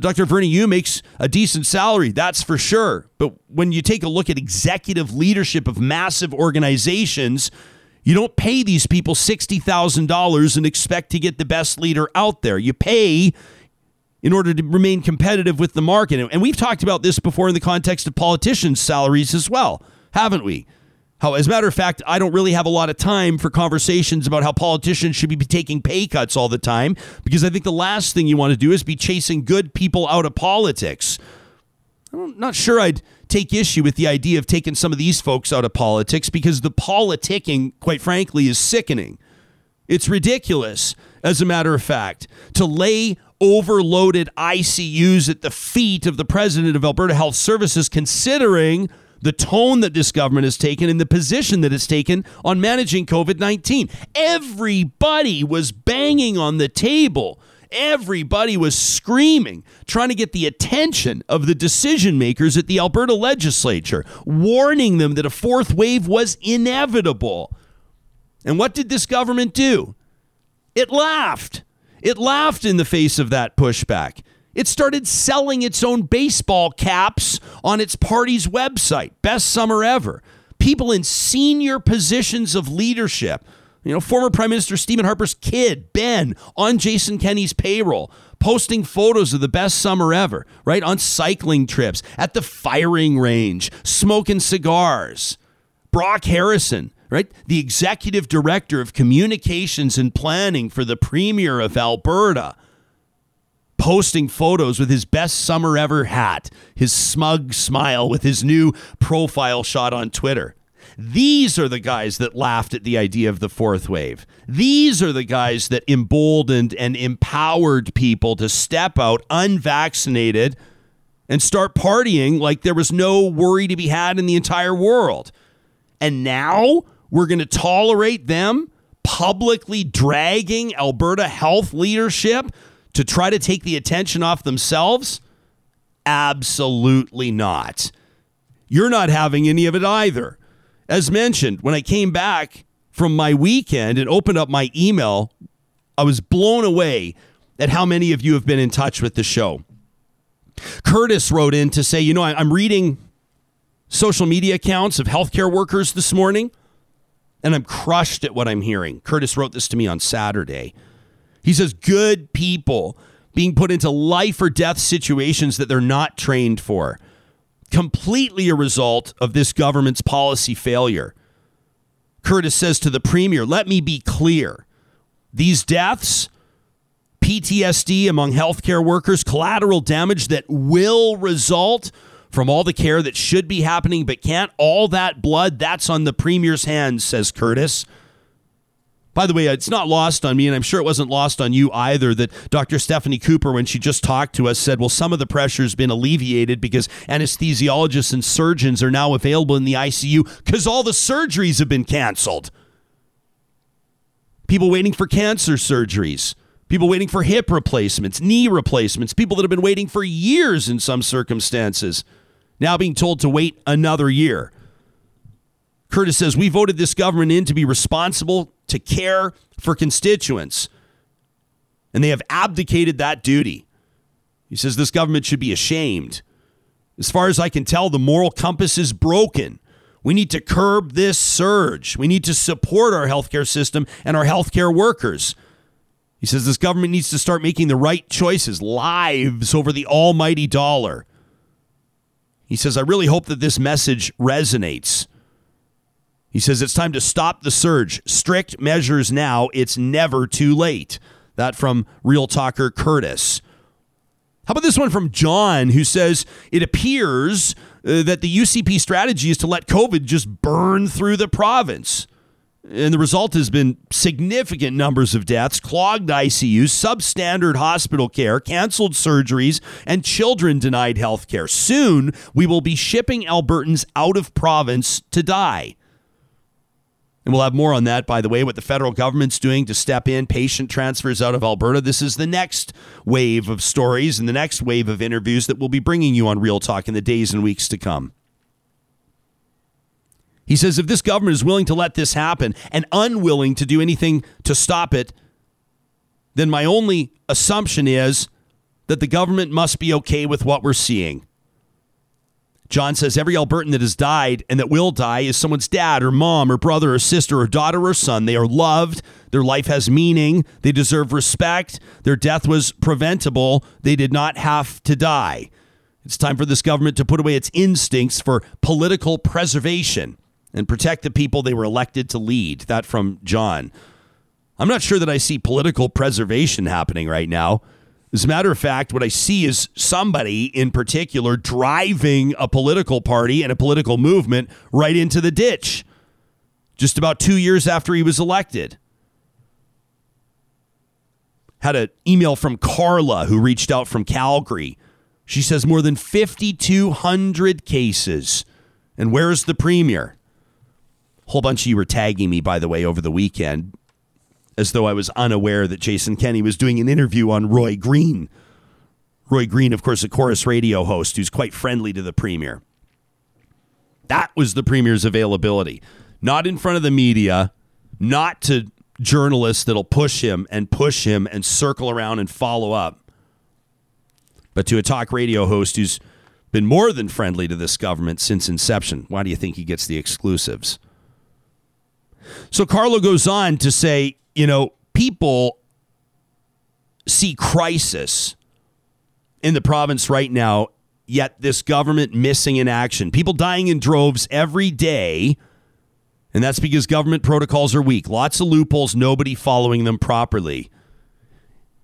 Dr. Verna Yiu makes a decent salary, that's for sure. But when you take a look at executive leadership of massive organizations, you don't pay these people $60,000 and expect to get the best leader out there. You pay in order to remain competitive with the market. And we've talked about this before in the context of politicians' salaries as well, haven't we? How, as a matter of fact, I don't really have a lot of time for conversations about how politicians should be taking pay cuts all the time because I think the last thing you want to do is be chasing good people out of politics. I'm not sure I'd take issue with the idea of taking some of these folks out of politics because the politicking, quite frankly, is sickening. It's ridiculous, as a matter of fact, to lay overloaded ICUs at the feet of the president of Alberta Health Services, considering the tone that this government has taken and the position that it's taken on managing COVID 19. Everybody was banging on the table. Everybody was screaming, trying to get the attention of the decision makers at the Alberta legislature, warning them that a fourth wave was inevitable. And what did this government do? It laughed. It laughed in the face of that pushback. It started selling its own baseball caps on its party's website. Best summer ever. People in senior positions of leadership. You know, former Prime Minister Stephen Harper's kid, Ben, on Jason Kenney's payroll, posting photos of the best summer ever, right? On cycling trips, at the firing range, smoking cigars. Brock Harrison, right? The executive director of communications and planning for the Premier of Alberta posting photos with his best summer ever hat, his smug smile with his new profile shot on Twitter. These are the guys that laughed at the idea of the fourth wave. These are the guys that emboldened and empowered people to step out unvaccinated and start partying like there was no worry to be had in the entire world. And now we're going to tolerate them publicly dragging Alberta health leadership to try to take the attention off themselves? Absolutely not. You're not having any of it either. As mentioned, when I came back from my weekend and opened up my email, I was blown away at how many of you have been in touch with the show. Curtis wrote in to say, you know, I'm reading social media accounts of healthcare workers this morning, and I'm crushed at what I'm hearing. Curtis wrote this to me on Saturday. He says good people being put into life or death situations that they're not trained for. Completely a result of this government's policy failure. Curtis says to the premier, let me be clear. These deaths, PTSD among healthcare workers, collateral damage that will result from all the care that should be happening but can't, all that blood, that's on the premier's hands, says Curtis. By the way, it's not lost on me, and I'm sure it wasn't lost on you either, that Dr. Stephanie Cooper, when she just talked to us, said, well, some of the pressure's been alleviated because anesthesiologists and surgeons are now available in the ICU because all the surgeries have been canceled. People waiting for cancer surgeries, people waiting for hip replacements, knee replacements, people that have been waiting for years in some circumstances, now being told to wait another year. Curtis says, We voted this government in to be responsible, to care for constituents, and they have abdicated that duty. He says, This government should be ashamed. As far as I can tell, the moral compass is broken. We need to curb this surge. We need to support our healthcare system and our healthcare workers. He says this government needs to start making the right choices, lives over the almighty dollar. He says, I really hope that this message resonates. He says it's time to stop the surge. Strict measures now. It's never too late. That from Real Talker Curtis. How about this one from John, who says it appears uh, that the UCP strategy is to let COVID just burn through the province. And the result has been significant numbers of deaths, clogged ICUs, substandard hospital care, canceled surgeries, and children denied health care. Soon, we will be shipping Albertans out of province to die. And we'll have more on that, by the way, what the federal government's doing to step in patient transfers out of Alberta. This is the next wave of stories and the next wave of interviews that we'll be bringing you on Real Talk in the days and weeks to come. He says if this government is willing to let this happen and unwilling to do anything to stop it, then my only assumption is that the government must be okay with what we're seeing. John says every Albertan that has died and that will die is someone's dad or mom or brother or sister or daughter or son. They are loved. Their life has meaning. They deserve respect. Their death was preventable. They did not have to die. It's time for this government to put away its instincts for political preservation and protect the people they were elected to lead. That from John. I'm not sure that I see political preservation happening right now. As a matter of fact, what I see is somebody in particular driving a political party and a political movement right into the ditch just about two years after he was elected. Had an email from Carla who reached out from Calgary. She says more than 5,200 cases. And where's the premier? Whole bunch of you were tagging me, by the way, over the weekend as though I was unaware that Jason Kenney was doing an interview on Roy Green. Roy Green, of course, a Corus radio host who's quite friendly to the premier. That was the premier's availability. Not in front of the media, not to journalists that'll push him and push him and circle around and follow up, but to a talk radio host who's been more than friendly to this government since inception. Why do you think he gets the exclusives? So Carlo goes on to say you know, people see crisis in the province right now, yet this government missing in action. People dying in droves every day. And that's because government protocols are weak. Lots of loopholes, nobody following them properly.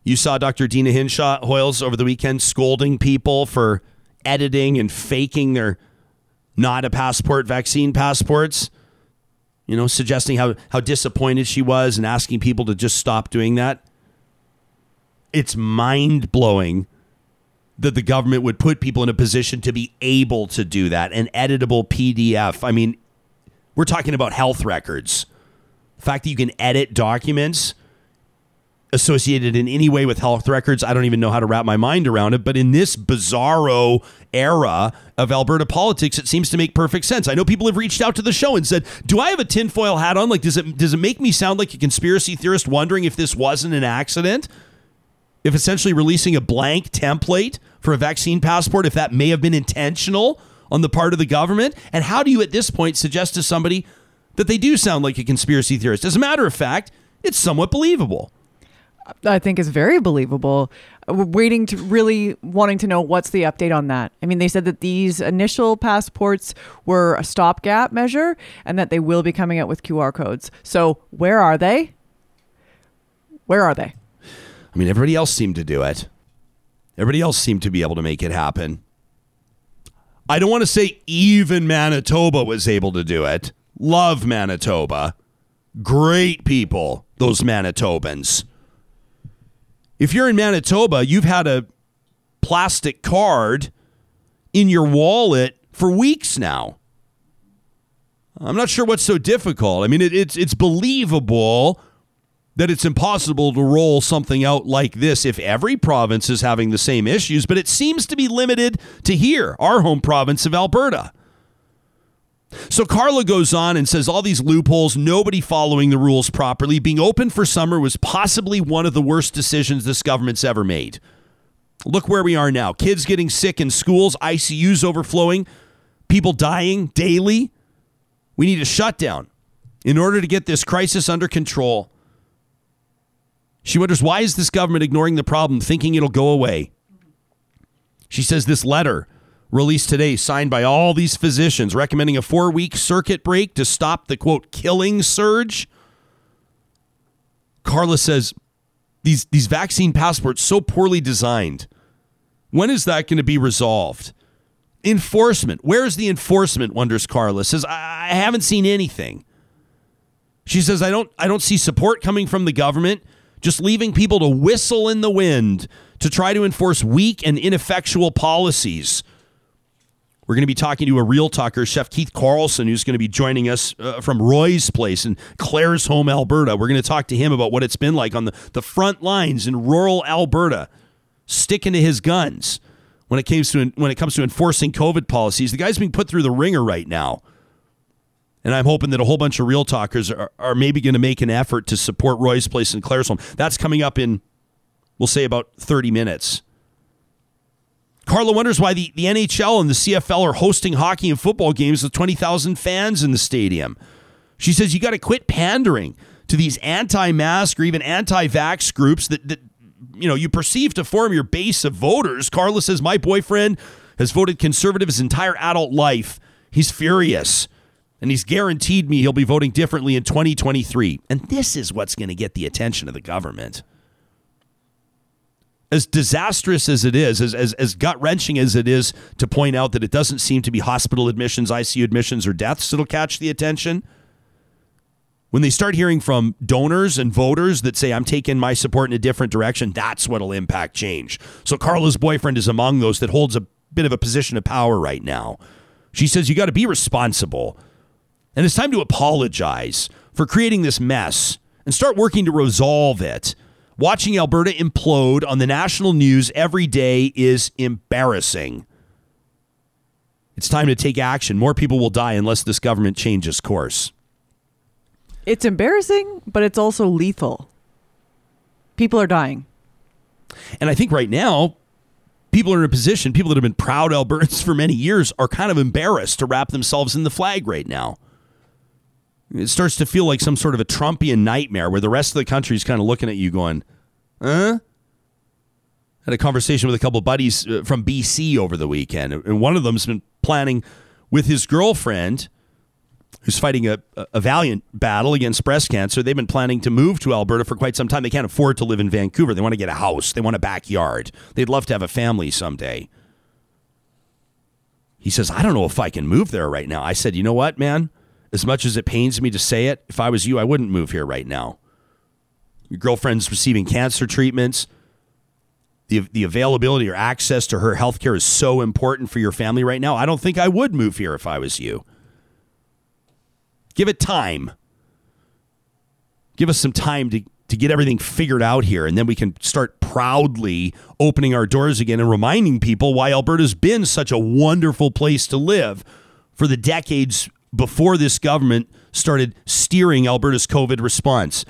You saw Dr. Deena Hinshaw Hoyles over the weekend scolding people for editing and faking their not a passport vaccine passports you know, suggesting how, how disappointed she was and asking people to just stop doing that. It's mind blowing that the government would put people in a position to be able to do that. An editable PDF. I mean, we're talking about health records. The fact that you can edit documents associated in any way with health records. I don't even know how to wrap my mind around it. But in this bizarro era of Alberta politics, it seems to make perfect sense. I know people have reached out to the show and said, "Do I have a tinfoil hat on? Like, does it does it make me sound like a conspiracy theorist wondering if this wasn't an accident? If essentially releasing a blank template for a vaccine passport, if that may have been intentional on the part of the government? And how do you at this point suggest to somebody that they do sound like a conspiracy theorist? As a matter of fact, it's somewhat believable." I think is very believable. We're waiting to really wanting to know what's the update on that. I mean, they said that these initial passports were a stopgap measure and that they will be coming out with QR codes. So, where are they? Where are they? I mean, everybody else seemed to do it. Everybody else seemed to be able to make it happen. I don't want to say even Manitoba was able to do it. Love Manitoba. Great people, those Manitobans. If you're in Manitoba, you've had a plastic card in your wallet for weeks now. I'm not sure what's so difficult. I mean, it, it's it's believable that it's impossible to roll something out like this if every province is having the same issues, but it seems to be limited to here, our home province of Alberta. So Carla goes on and says all these loopholes, nobody following the rules properly, being open for summer was possibly one of the worst decisions this government's ever made. Look where we are now. Kids getting sick in schools, ICUs overflowing, people dying daily. We need a shutdown in order to get this crisis under control. She wonders why is this government ignoring the problem, thinking it'll go away? She says this letter released today, signed by all these physicians, recommending a four week circuit break to stop the quote killing surge. Carla says these, these vaccine passports so poorly designed. When is that going to be resolved? Enforcement. Where's the enforcement? Wonders Carla. Says, I, I haven't seen anything. She says, I don't I don't see support coming from the government, just leaving people to whistle in the wind to try to enforce weak and ineffectual policies. We're going to be talking to a real talker, Chef Keith Carlson, who's going to be joining us uh, from Roy's Place in Claresholm, Alberta. We're going to talk to him about what it's been like on the, the front lines in rural Alberta, sticking to his guns when it comes to when it comes to enforcing COVID policies. The guy's being put through the ringer right now. And I'm hoping that a whole bunch of real talkers are, are maybe going to make an effort to support Roy's Place in Claresholm. That's coming up in, we'll say, about 30 minutes. Carla wonders why the, the NHL and the CFL are hosting hockey and football games with 20,000 fans in the stadium. She says you got to quit pandering to these anti-mask or even anti-vax groups that, that you know you perceive to form your base of voters. Carla says my boyfriend has voted conservative his entire adult life. He's furious. And he's guaranteed me he'll be voting differently in 2023. And this is what's going to get the attention of the government. As disastrous as it is, as, as, as gut wrenching as it is to point out that it doesn't seem to be hospital admissions, ICU admissions, or deaths that'll catch the attention, when they start hearing from donors and voters that say, I'm taking my support in a different direction, that's what'll impact change. So Carla's boyfriend is among those that holds a bit of a position of power right now. She says, You got to be responsible. And it's time to apologize for creating this mess and start working to resolve it. Watching Alberta implode on the national news every day is embarrassing. It's time to take action. More people will die unless this government changes course. It's embarrassing, but it's also lethal. People are dying. And I think right now, people are in a position, people that have been proud Albertans for many years are kind of embarrassed to wrap themselves in the flag right now. It starts to feel like some sort of a Trumpian nightmare where the rest of the country is kind of looking at you going, huh? Had a conversation with a couple buddies uh, from BC over the weekend, and one of them's been planning with his girlfriend – who's fighting a, a valiant battle against breast cancer. They've been planning to move to Alberta for quite some time. They can't afford to live in Vancouver. They want to get a house, they want a backyard. They'd love to have a family someday. He says, I don't know if I can move there right now. I said, You know what, man? As much as it pains me to say it, if I was you, I wouldn't move here right now. Your girlfriend's receiving cancer treatments. The, the availability or access to her health care is so important for your family right now. I don't think I would move here if I was you. Give it time. Give us some time to, to get everything figured out here, and then we can start proudly opening our doors again and reminding people why Alberta's been such a wonderful place to live for the decades before this government started steering Alberta's COVID response.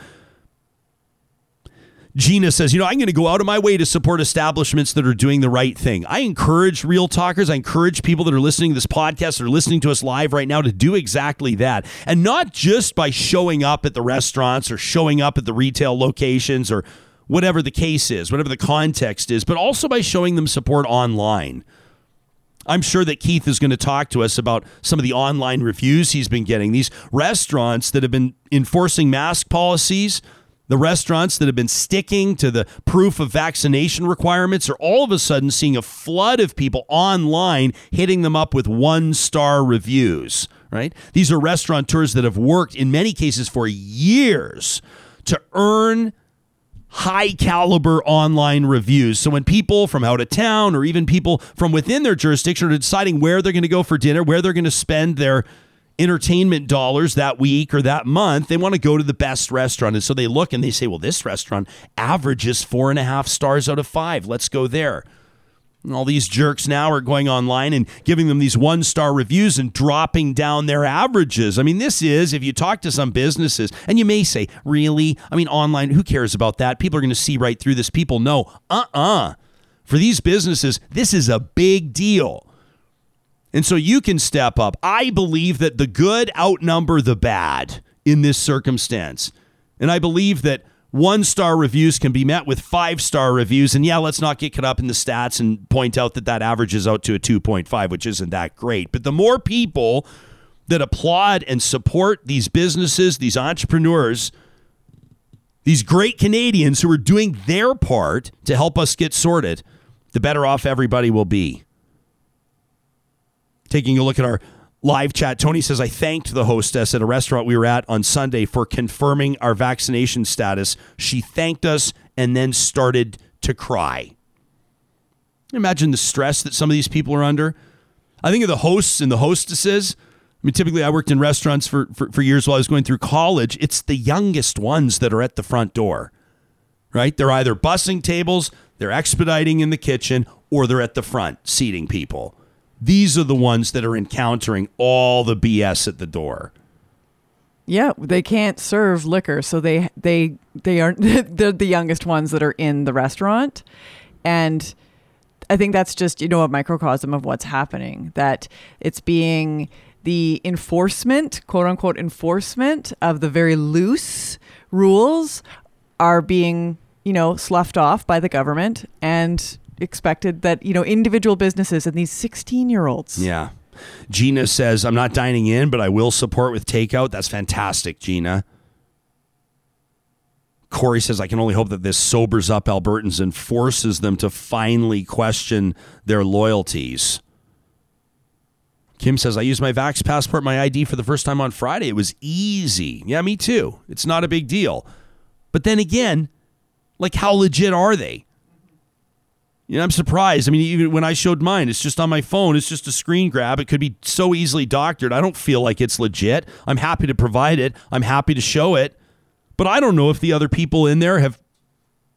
Gina says, you know, I'm going to go out of my way to support establishments that are doing the right thing. I encourage real talkers. I encourage people that are listening to this podcast that are listening to us live right now to do exactly that. And not just by showing up at the restaurants or showing up at the retail locations or whatever the case is, whatever the context is, but also by showing them support online. I'm sure that Keith is going to talk to us about some of the online reviews he's been getting. These restaurants that have been enforcing mask policies the restaurants that have been sticking to the proof of vaccination requirements are all of a sudden seeing a flood of people online hitting them up with one star reviews, right? These are restaurateurs that have worked in many cases for years to earn high caliber online reviews. So when people from out of town or even people from within their jurisdiction are deciding where they're going to go for dinner, where they're going to spend their entertainment dollars that week or that month, they want to go to the best restaurant. And so they look and they say, well, this restaurant averages four and a half stars out of five. Let's go there. All these jerks now are going online and giving them these one star reviews and dropping down their averages. I mean, this is, if you talk to some businesses, and you may say, really? I mean, online, who cares about that? People are going to see right through this. People know, uh uh-uh. uh. For these businesses, this is a big deal. And so you can step up. I believe that the good outnumber the bad in this circumstance. And I believe that one star reviews can be met with five star reviews. And yeah, let's not get caught up in the stats and point out that that averages out to a 2.5, which isn't that great. But the more people that applaud and support these businesses, these entrepreneurs, these great Canadians who are doing their part to help us get sorted, the better off everybody will be taking a look at our live chat. Tony says, I thanked the hostess at a restaurant we were at on Sunday for confirming our vaccination status. She thanked us and then started to cry. Imagine the stress that some of these people are under. I think of the hosts and the hostesses. I mean, typically, I worked in restaurants for, for, for years while I was going through college. It's the youngest ones that are at the front door, right? They're either bussing tables, they're expediting in the kitchen, or they're at the front seating people. These are the ones that are encountering all the BS at the door. Yeah, they can't serve liquor, so they they they aren't they're the youngest ones that are in the restaurant, and I think that's just, you know, a microcosm of what's happening, that it's being the enforcement, quote unquote, enforcement of the very loose rules are being, you know, sloughed off by the government and expected that, you know, individual businesses and these 16 year olds. Yeah. Gina says, I'm not dining in, but I will support with takeout. That's fantastic, Gina. Corey says, I can only hope that this sobers up Albertans and forces them to finally question their loyalties. Kim says, I used my Vax passport, my ID for the first time on Friday. It was easy. Yeah, me too. It's not a big deal. But then again, like, how legit are they? You know, I'm surprised. I mean, even when I showed mine, it's just on my phone. It's just a screen grab. It could be so easily doctored. I don't feel like it's legit. I'm happy to provide it. I'm happy to show it. But I don't know if the other people in there have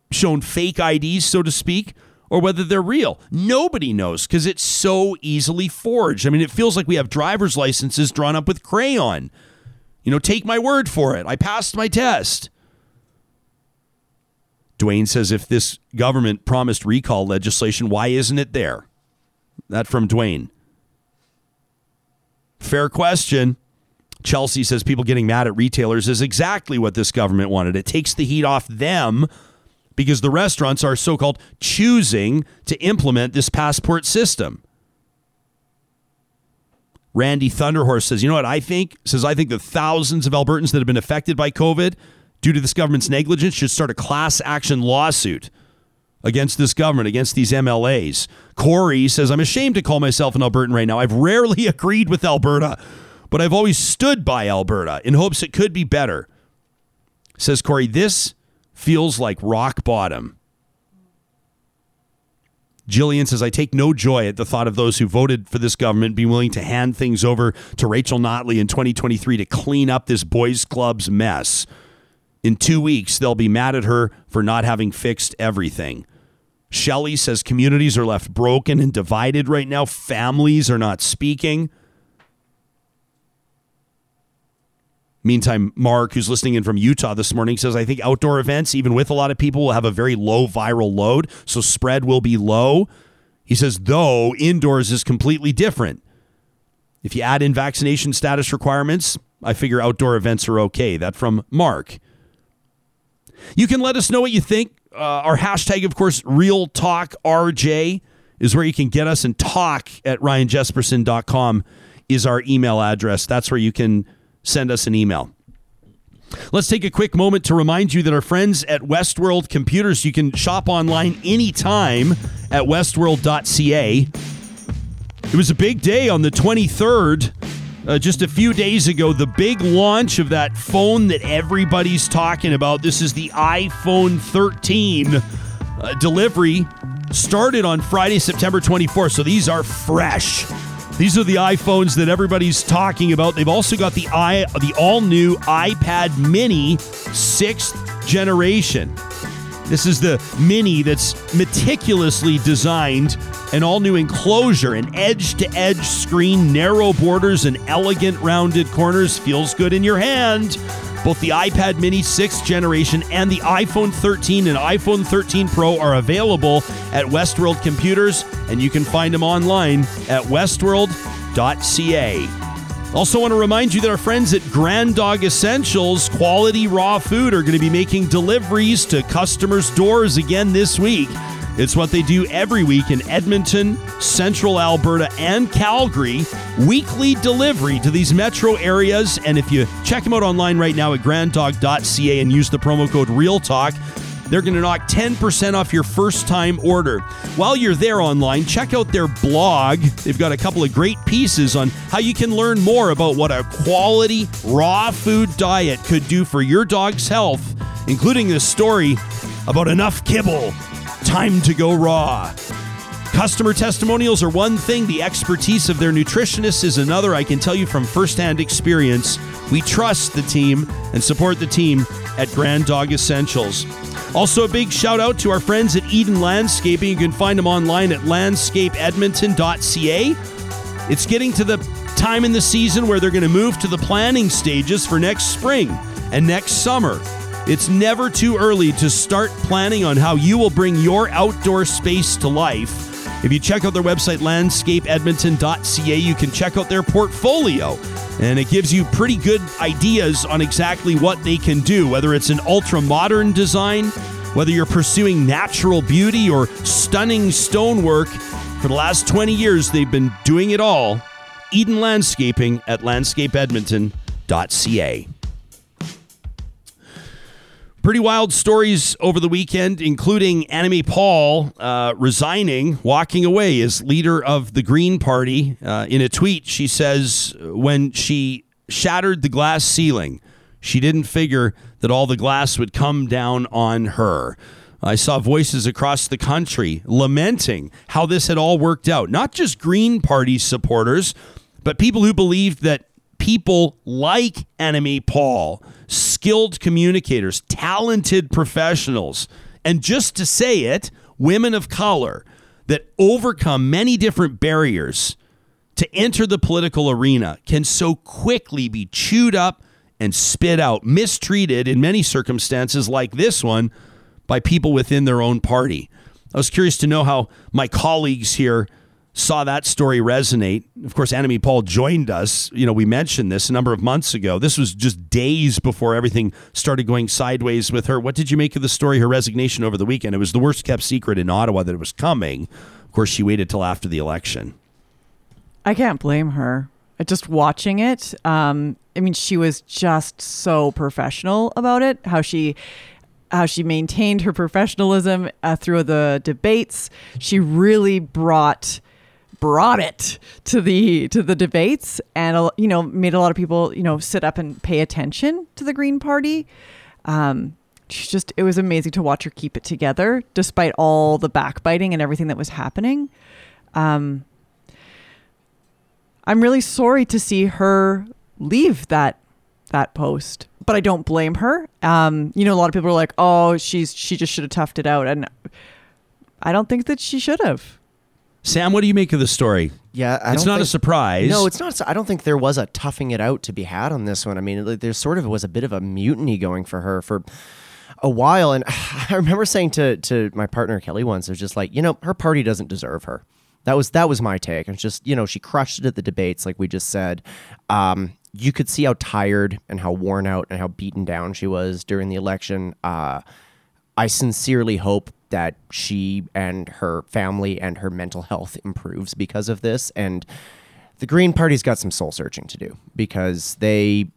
shown fake IDs, so to speak, or whether they're real. Nobody knows because it's so easily forged. I mean, it feels like we have driver's licenses drawn up with crayon. You know, take my word for it. I passed my test. Dwayne says if this government promised recall legislation, why isn't it there? That from Dwayne. Fair question. Chelsea says people getting mad at retailers is exactly what this government wanted. It takes the heat off them because the restaurants are so called choosing to implement this passport system. Randy Thunderhorse says, You know what I think? Says, I think the thousands of Albertans that have been affected by COVID due to this government's negligence should start a class action lawsuit against this government, against these MLAs. Corey says, I'm ashamed to call myself an Albertan right now. I've rarely agreed with Alberta but I've always stood by Alberta in hopes it could be better. Says Corey, this feels like rock bottom. Jillian says, I take no joy at the thought of those who voted for this government being willing to hand things over to Rachel Notley in 2023 to clean up this boys' club's mess. In two weeks, they'll be mad at her for not having fixed everything. Shelley says communities are left broken and divided right now. Families are not speaking. Meantime, Mark, who's listening in from Utah this morning, says, I think outdoor events, even with a lot of people, will have a very low viral load, so spread will be low. He says, though, indoors is completely different. If you add in vaccination status requirements, I figure outdoor events are okay. That from Mark. You can let us know what you think. Uh, our hashtag, of course, Real Talk RJ is where you can get us and talk at ryanjespersen.com is our email address. That's where you can send us an email. Let's take a quick moment to remind you that our friends at Westworld Computers, you can shop online anytime at westworld.ca. It was a big day on the 23rd. Uh, just a few days ago, the big launch of that phone that everybody's talking about. This is the iPhone 13 uh, delivery. Started on Friday, September 24th. So these are fresh. These are the iPhones that everybody's talking about. They've also got the i the all new iPad Mini 6th generation. This is the Mini that's meticulously designed, an all new enclosure, an edge to edge screen, narrow borders, and elegant rounded corners. Feels good in your hand. Both the iPad Mini 6th generation and the iPhone 13 and iPhone 13 Pro are available at Westworld Computers, and you can find them online at westworld.ca. Also, want to remind you that our friends at Grand Dog Essentials Quality Raw Food are going to be making deliveries to customers' doors again this week. It's what they do every week in Edmonton, Central Alberta, and Calgary. Weekly delivery to these metro areas. And if you check them out online right now at granddog.ca and use the promo code REALTALK, they're going to knock 10% off your first time order. While you're there online, check out their blog. They've got a couple of great pieces on how you can learn more about what a quality raw food diet could do for your dog's health, including this story about enough kibble Time to go raw. Customer testimonials are one thing, the expertise of their nutritionists is another. I can tell you from firsthand experience, we trust the team and support the team at Grand Dog Essentials. Also, a big shout out to our friends at Eden Landscaping. You can find them online at landscapeedmonton.ca. It's getting to the time in the season where they're going to move to the planning stages for next spring and next summer. It's never too early to start planning on how you will bring your outdoor space to life. If you check out their website, landscapeedmonton.ca, you can check out their portfolio. And it gives you pretty good ideas on exactly what they can do, whether it's an ultra modern design, whether you're pursuing natural beauty or stunning stonework. For the last 20 years, they've been doing it all. Eden Landscaping at landscapeedmonton.ca. Pretty wild stories over the weekend, including Annamie Paul uh, resigning, walking away as leader of the Green Party. Uh, in a tweet, she says when she shattered the glass ceiling, she didn't figure that all the glass would come down on her. I saw voices across the country lamenting how this had all worked out. Not just Green Party supporters, but people who believed that people like Annamie Paul skilled communicators, talented professionals, and just to say it, women of color that overcome many different barriers to enter the political arena can so quickly be chewed up and spit out, mistreated in many circumstances like this one by people within their own party. I was curious to know how my colleagues here saw that story resonate. Of course, Annamie Paul joined us. You know, we mentioned this a number of months ago. This was just days before everything started going sideways with her. What did you make of the story, her resignation over the weekend? It was the worst kept secret in Ottawa that it was coming. Of course, she waited till after the election. I can't blame her. Just watching it, um, I mean, she was just so professional about it. How she how she maintained her professionalism uh, through the debates. She really brought brought it to the to the debates and you know made a lot of people you know sit up and pay attention to the green party. Um just it was amazing to watch her keep it together despite all the backbiting and everything that was happening. Um i'm really sorry to see her leave that that post but i don't blame her. Um you know a lot of people are like oh she's she just should have toughed it out and i don't think that she should have Sam, what do you make of the story? Yeah, I it's not a surprise. No, it's not. I don't think there was a toughing it out to be had on this one. I mean, there sort of was a bit of a mutiny going for her for a while, and I remember saying to to my partner Kelly once, it was just like, you know, her party doesn't deserve her. That was that was my take. It's just you know she crushed it at the debates, like we just said. Um, you could see how tired and how worn out and how beaten down she was during the election. Uh, I sincerely hope that she and her family and her mental health improves because of this. And the Green Party's got some soul searching to do because they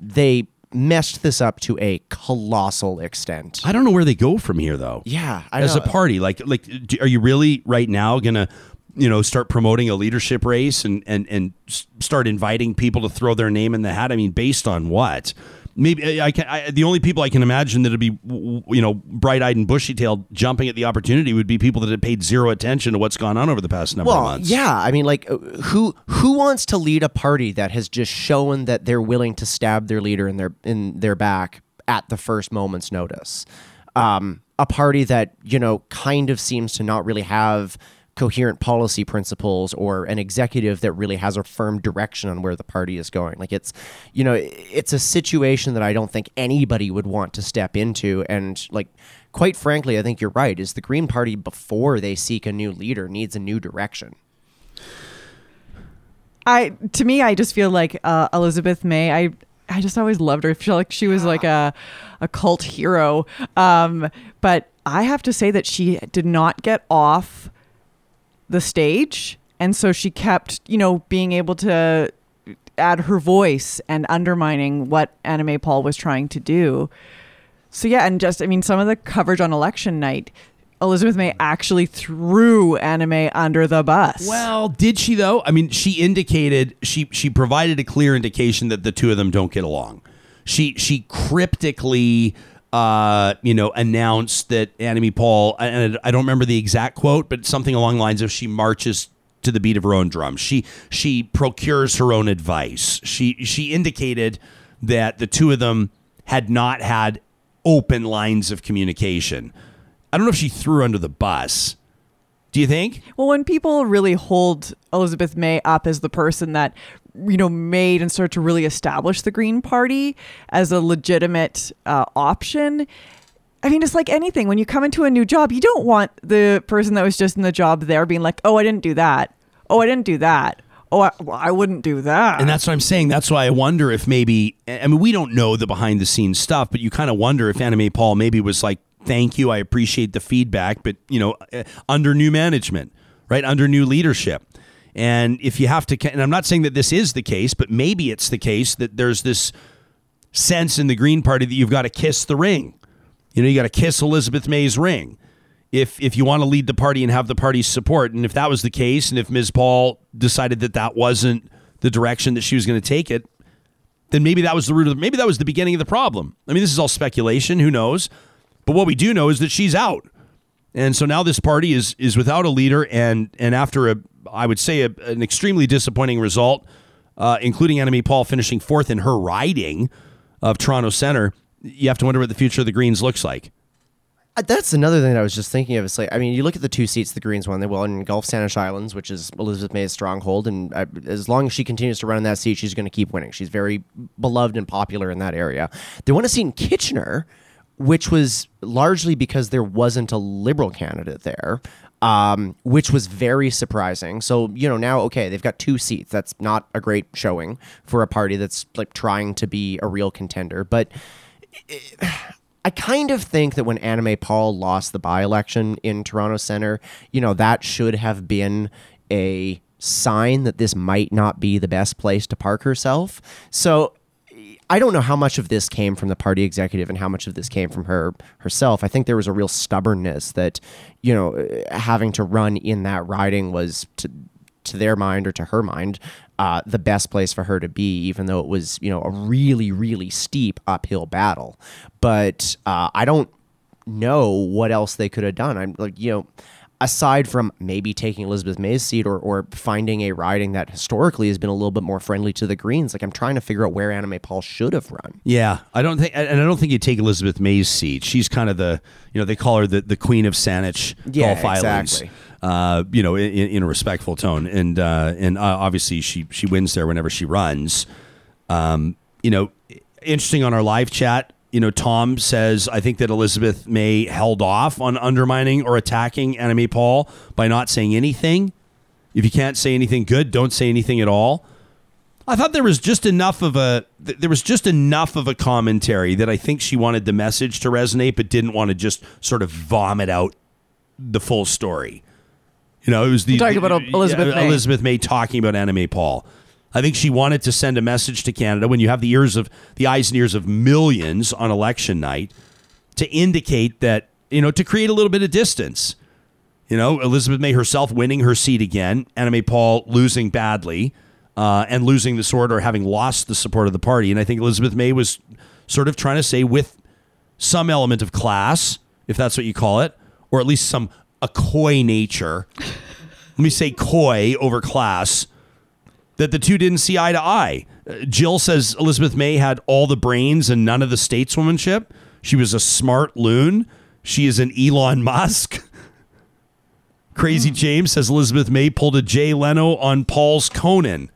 they messed this up to a colossal extent. I don't know where they go from here, though. Yeah, I as know. a party, like, like, are you really right now gonna, you know, start promoting a leadership race and and and start inviting people to throw their name in the hat? I mean, based on what? Maybe I can. I, the only people I can imagine that'd be, you know, bright-eyed and bushy-tailed, jumping at the opportunity would be people that had paid zero attention to what's gone on over the past number of Well, months. yeah, I mean, like, who who wants to lead a party that has just shown that they're willing to stab their leader in their in their back at the first moment's notice? Um, a party that you know kind of seems to not really have coherent policy principles or an executive that really has a firm direction on where the party is going. Like it's, you know, it's a situation that I don't think anybody would want to step into. And like, quite frankly, I think you're right. Is the Green Party before they seek a new leader needs a new direction. I to me, I just feel like uh, Elizabeth May. I I just always loved her. I feel like she was like a a cult hero. Um, but I have to say that she did not get off the stage, and so she kept, you know, being able to add her voice and undermining what Annamie Paul was trying to do. So yeah, and just I mean, some of the coverage on election night. Elizabeth May actually threw Annamie under the bus. Well, did she though? I mean, she indicated she she provided a clear indication that the two of them don't get along. She she cryptically uh, you know, announced that Annamie Paul and I don't remember the exact quote, but something along the lines of she marches to the beat of her own drum. She she procures her own advice. She she indicated that the two of them had not had open lines of communication. I don't know if she threw under the bus. Do you think? Well, when people really hold Elizabeth May up as the person that, you know, made and started to really establish the Green Party as a legitimate uh, option, I mean, it's like anything. When you come into a new job, you don't want the person that was just in the job there being like, "Oh, I didn't do that. Oh, I didn't do that. Oh, I, well, I wouldn't do that." And that's what I'm saying. That's why I wonder if maybe, I mean, we don't know the behind the scenes stuff, but you kind of wonder if Annamie Paul maybe was like, thank you, I appreciate the feedback, but, you know, uh, under new management, right? Under new leadership. And if you have to, and I'm not saying that this is the case, but maybe it's the case that there's this sense in the Green Party that you've got to kiss the ring. You know, you got to kiss Elizabeth May's ring if if you want to lead the party and have the party's support. And if that was the case, and if Ms. Paul decided that that wasn't the direction that she was going to take it, then maybe that was the root of maybe that was the beginning of the problem. I mean, this is all speculation. Who knows? But what we do know is that she's out, and so now this party is is without a leader, and and after a I would say a, an extremely disappointing result, uh, including Annamie Paul finishing fourth in her riding of Toronto Center you have to wonder what the future of the Greens looks like. Uh, That's another thing that I was just thinking of. It's like, I mean, you look at the two seats the Greens won. They won in Gulf Saanich Islands, which is Elizabeth May's stronghold. And uh, as long as she continues to run in that seat, she's going to keep winning. She's very beloved and popular in that area. They won a seat in Kitchener, which was largely because there wasn't a Liberal candidate there. Um, which was very surprising. So, you know, now, okay, they've got two seats. That's not a great showing for a party that's like trying to be a real contender. But I kind of think that when Annamie Paul lost the by election in Toronto Center, you know, that should have been a sign that this might not be the best place to park herself. So I don't know how much of this came from the party executive and how much of this came from her herself. I think there was a real stubbornness that, you know, having to run in that riding was to to their mind or to her mind uh, the best place for her to be, even though it was you know a really really steep uphill battle. But uh, I don't know what else they could have done. I'm like you know. Aside from maybe taking Elizabeth May's seat or, or finding a riding that historically has been a little bit more friendly to the Greens, like I'm trying to figure out where Annamie Paul should have run. Yeah, I don't think, and I don't think you take Elizabeth May's seat. She's kind of the, you know, they call her the, the Queen of Saanich Yeah, Gulf Islands. exactly. Uh, you know, in, in a respectful tone, and uh, and uh, obviously she she wins there whenever she runs. Um, you know, interesting on our live chat. You know, Tom says I think that Elizabeth May held off on undermining or attacking Annamie Paul by not saying anything. If you can't say anything good, don't say anything at all. I thought there was just enough of a there was just enough of a commentary that I think she wanted the message to resonate, but didn't want to just sort of vomit out the full story. You know, it was the You're talking about Elizabeth yeah, May. Elizabeth May talking about Annamie Paul. I think she wanted to send a message to Canada when you have the ears of the eyes and ears of millions on election night to indicate that you know to create a little bit of distance. You know, Elizabeth May herself winning her seat again, Annamie Paul losing badly, uh, and losing the sword or having lost the support of the party. And I think Elizabeth May was sort of trying to say with some element of class, if that's what you call it, or at least some a coy nature. Let me say coy over class. That the two didn't see eye to eye. Uh, Jill says Elizabeth May had all the brains and none of the stateswomanship. She was a smart loon. She is an Elon Musk. Crazy James says Elizabeth May pulled a Jay Leno on Paul's Conan.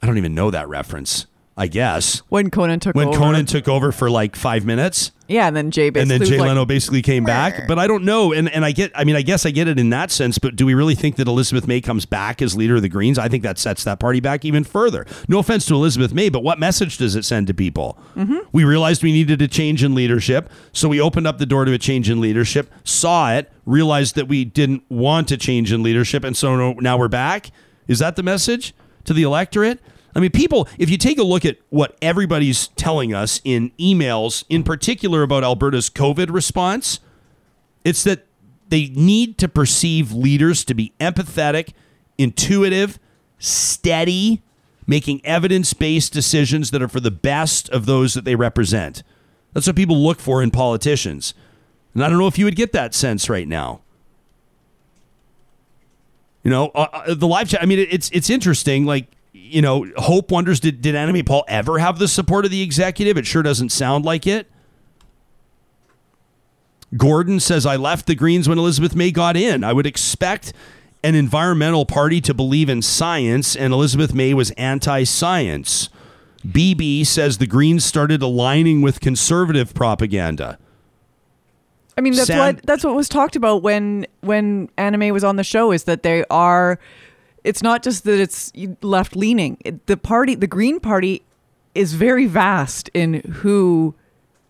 I don't even know that reference. I guess when Conan took when over. Conan took over for like five minutes, yeah, and then Jay and basically then was Jay like, Leno basically came back. But I don't know, and and I get. I mean, I guess I get it in that sense. But do we really think that Elizabeth May comes back as leader of the Greens? I think that sets that party back even further. No offense to Elizabeth May, but what message does it send to people? Mm-hmm. We realized we needed a change in leadership, so we opened up the door to a change in leadership. Saw it, realized that we didn't want a change in leadership, and so now we're back. Is that the message to the electorate? I mean, people, if you take a look at what everybody's telling us in emails, in particular about Alberta's COVID response, it's that they need to perceive leaders to be empathetic, intuitive, steady, making evidence based decisions that are for the best of those that they represent. That's what people look for in politicians. And I don't know if you would get that sense right now. You know, uh, uh, the live chat. I mean, it's it's interesting. Like, you know, Hope wonders did did Annamie Paul ever have the support of the executive? It sure doesn't sound like it. Gordon says, I left the Greens when Elizabeth May got in. I would expect an environmental party to believe in science, and Elizabeth May was anti science. BB says the Greens started aligning with conservative propaganda. I mean, that's Sam- what that's what was talked about when when Annamie was on the show. Is that they are? It's not just that it's left leaning. The party, the Green Party, is very vast in who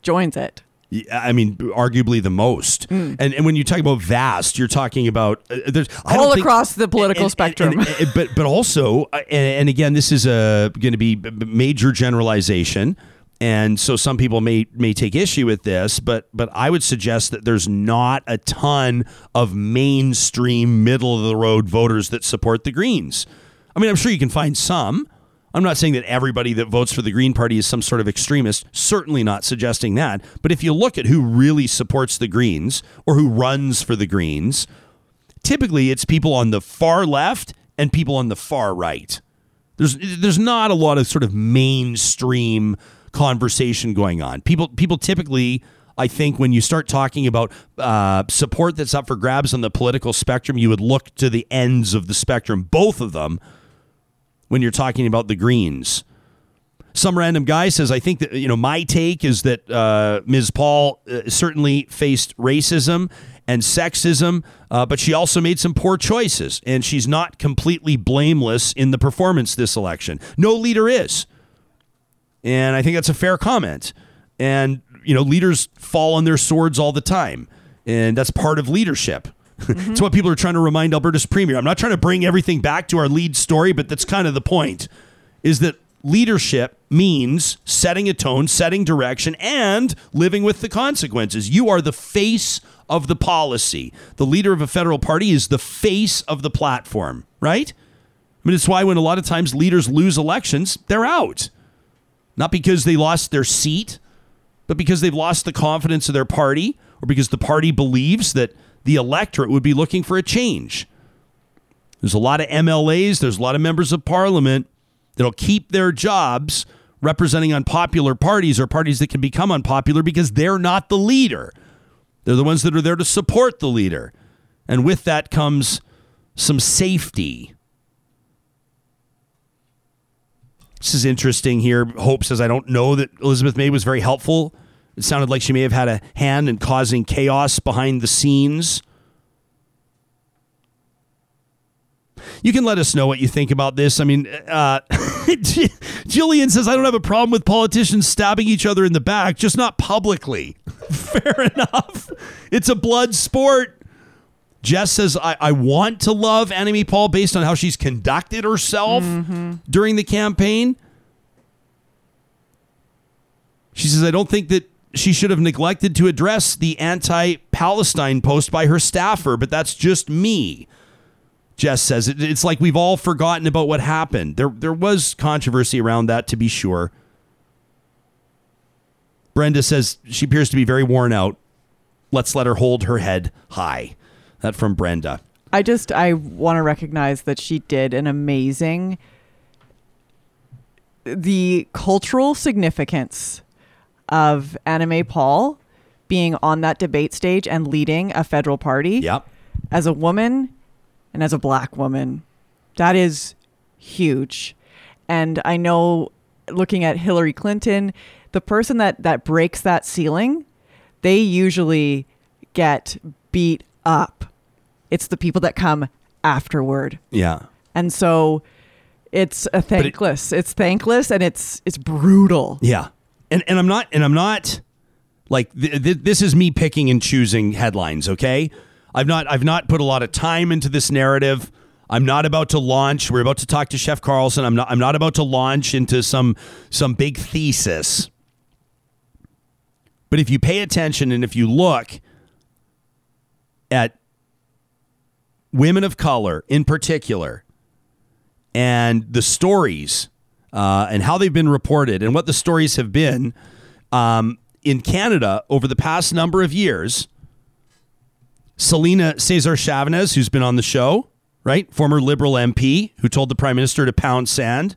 joins it. I mean, arguably the most. And and when you talk about vast, you're talking about uh, there's All think- across the political and- spectrum. and- but but also, uh, and, and again, this is a going to be major generalization, and so some people may may take issue with this. But but I would suggest that there's not a ton of mainstream, middle of the road voters that support the Greens. I mean, I'm sure you can find some. I'm not saying that everybody that votes for the Green Party is some sort of extremist, certainly not suggesting that. But if you look at who really supports the Greens or who runs for the Greens, typically it's people on the far left and people on the far right. There's there's not a lot of sort of mainstream conversation going on. People people typically I think when you start talking about uh, support that's up for grabs on the political spectrum, you would look to the ends of the spectrum, both of them, when you're talking about the Greens. Some random guy says, I think that, you know, my take is that uh, Ms. Paul uh, certainly faced racism and sexism, uh, but she also made some poor choices, and she's not completely blameless in the performance this election. No leader is. And I think that's a fair comment. And, you know, leaders fall on their swords all the time, and that's part of leadership. it's what people are trying to remind Alberta's premier. I'm not trying to bring everything back to our lead story, but that's kind of the point is that leadership means setting a tone, setting direction, and living with the consequences. You are the face of the policy. The leader of a federal party is the face of the platform, right? I mean, it's why when a lot of times leaders lose elections, they're out. Not because they lost their seat, but because they've lost the confidence of their party or because the party believes that the electorate would be looking for a change. There's a lot of MLAs, there's a lot of members of parliament that'll keep their jobs representing unpopular parties or parties that can become unpopular because they're not the leader. They're the ones that are there to support the leader. And with that comes some safety. This is interesting here. Hope says, I don't know that Elizabeth May was very helpful. It sounded like she may have had a hand in causing chaos behind the scenes. You can let us know what you think about this. I mean, uh, Jillian says, I don't have a problem with politicians stabbing each other in the back, just not publicly. Fair enough. It's a blood sport. Jess says, I, I want to love Annamie Paul based on how she's conducted herself during the campaign. She says, I don't think that she should have neglected to address the anti Palestine post by her staffer, but that's just me. Jess says it, it's like we've all forgotten about what happened. There, there was controversy around that, to be sure. Brenda says she appears to be very worn out. Let's let her hold her head high. That from Brenda. I just I want to recognize that she did an amazing the cultural significance of Annamie Paul being on that debate stage and leading a federal party Yep. as a woman and as a black woman. That is huge. And I know looking at Hillary Clinton, the person that that breaks that ceiling, they usually get beat up. It's the people that come afterward. Yeah. And so it's a thankless. it's thankless and it's it's brutal. Yeah. And and I'm not and I'm not like th- th- this is me picking and choosing headlines, okay? I've not I've not put a lot of time into this narrative. I'm not about to launch. We're about to talk to Chef Carlson. I'm not I'm not about to launch into some some big thesis. But if you pay attention and if you look at women of color in particular and the stories uh, and how they've been reported and what the stories have been um, in Canada over the past number of years. Celina Caesar-Chavannes, who's been on the show, right? Former Liberal MP who told the Prime Minister to pound sand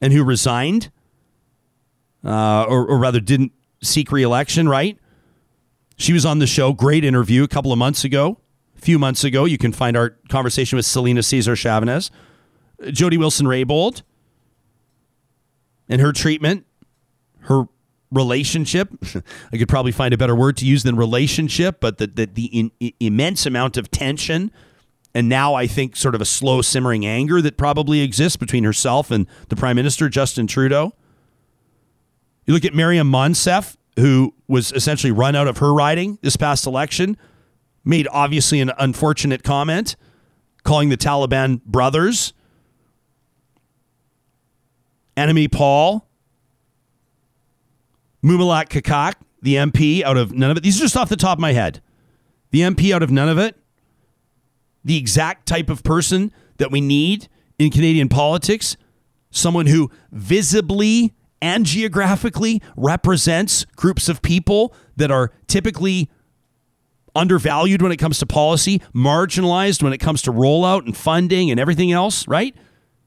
and who resigned, uh, or, or rather didn't seek re-election, right? She was on the show. Great interview a couple of months ago, few months ago. You can find our conversation with Celina Caesar-Chavannes. Jody Wilson Raybould and her treatment, her relationship. I could probably find a better word to use than relationship, but the the, the in, immense amount of tension and now I think sort of a slow simmering anger that probably exists between herself and the Prime Minister Justin Trudeau. You look at Maryam Monsef, who was essentially run out of her riding this past election, made obviously an unfortunate comment, calling the Taliban brothers. Annamie Paul, Mumilaaq Qaqqaq, the MP out of Nunavut. These are just off the top of my head. The MP out of Nunavut. the exact type of person that we need in Canadian politics, someone who visibly and geographically represents groups of people that are typically undervalued when it comes to policy, marginalized when it comes to rollout and funding and everything else, right?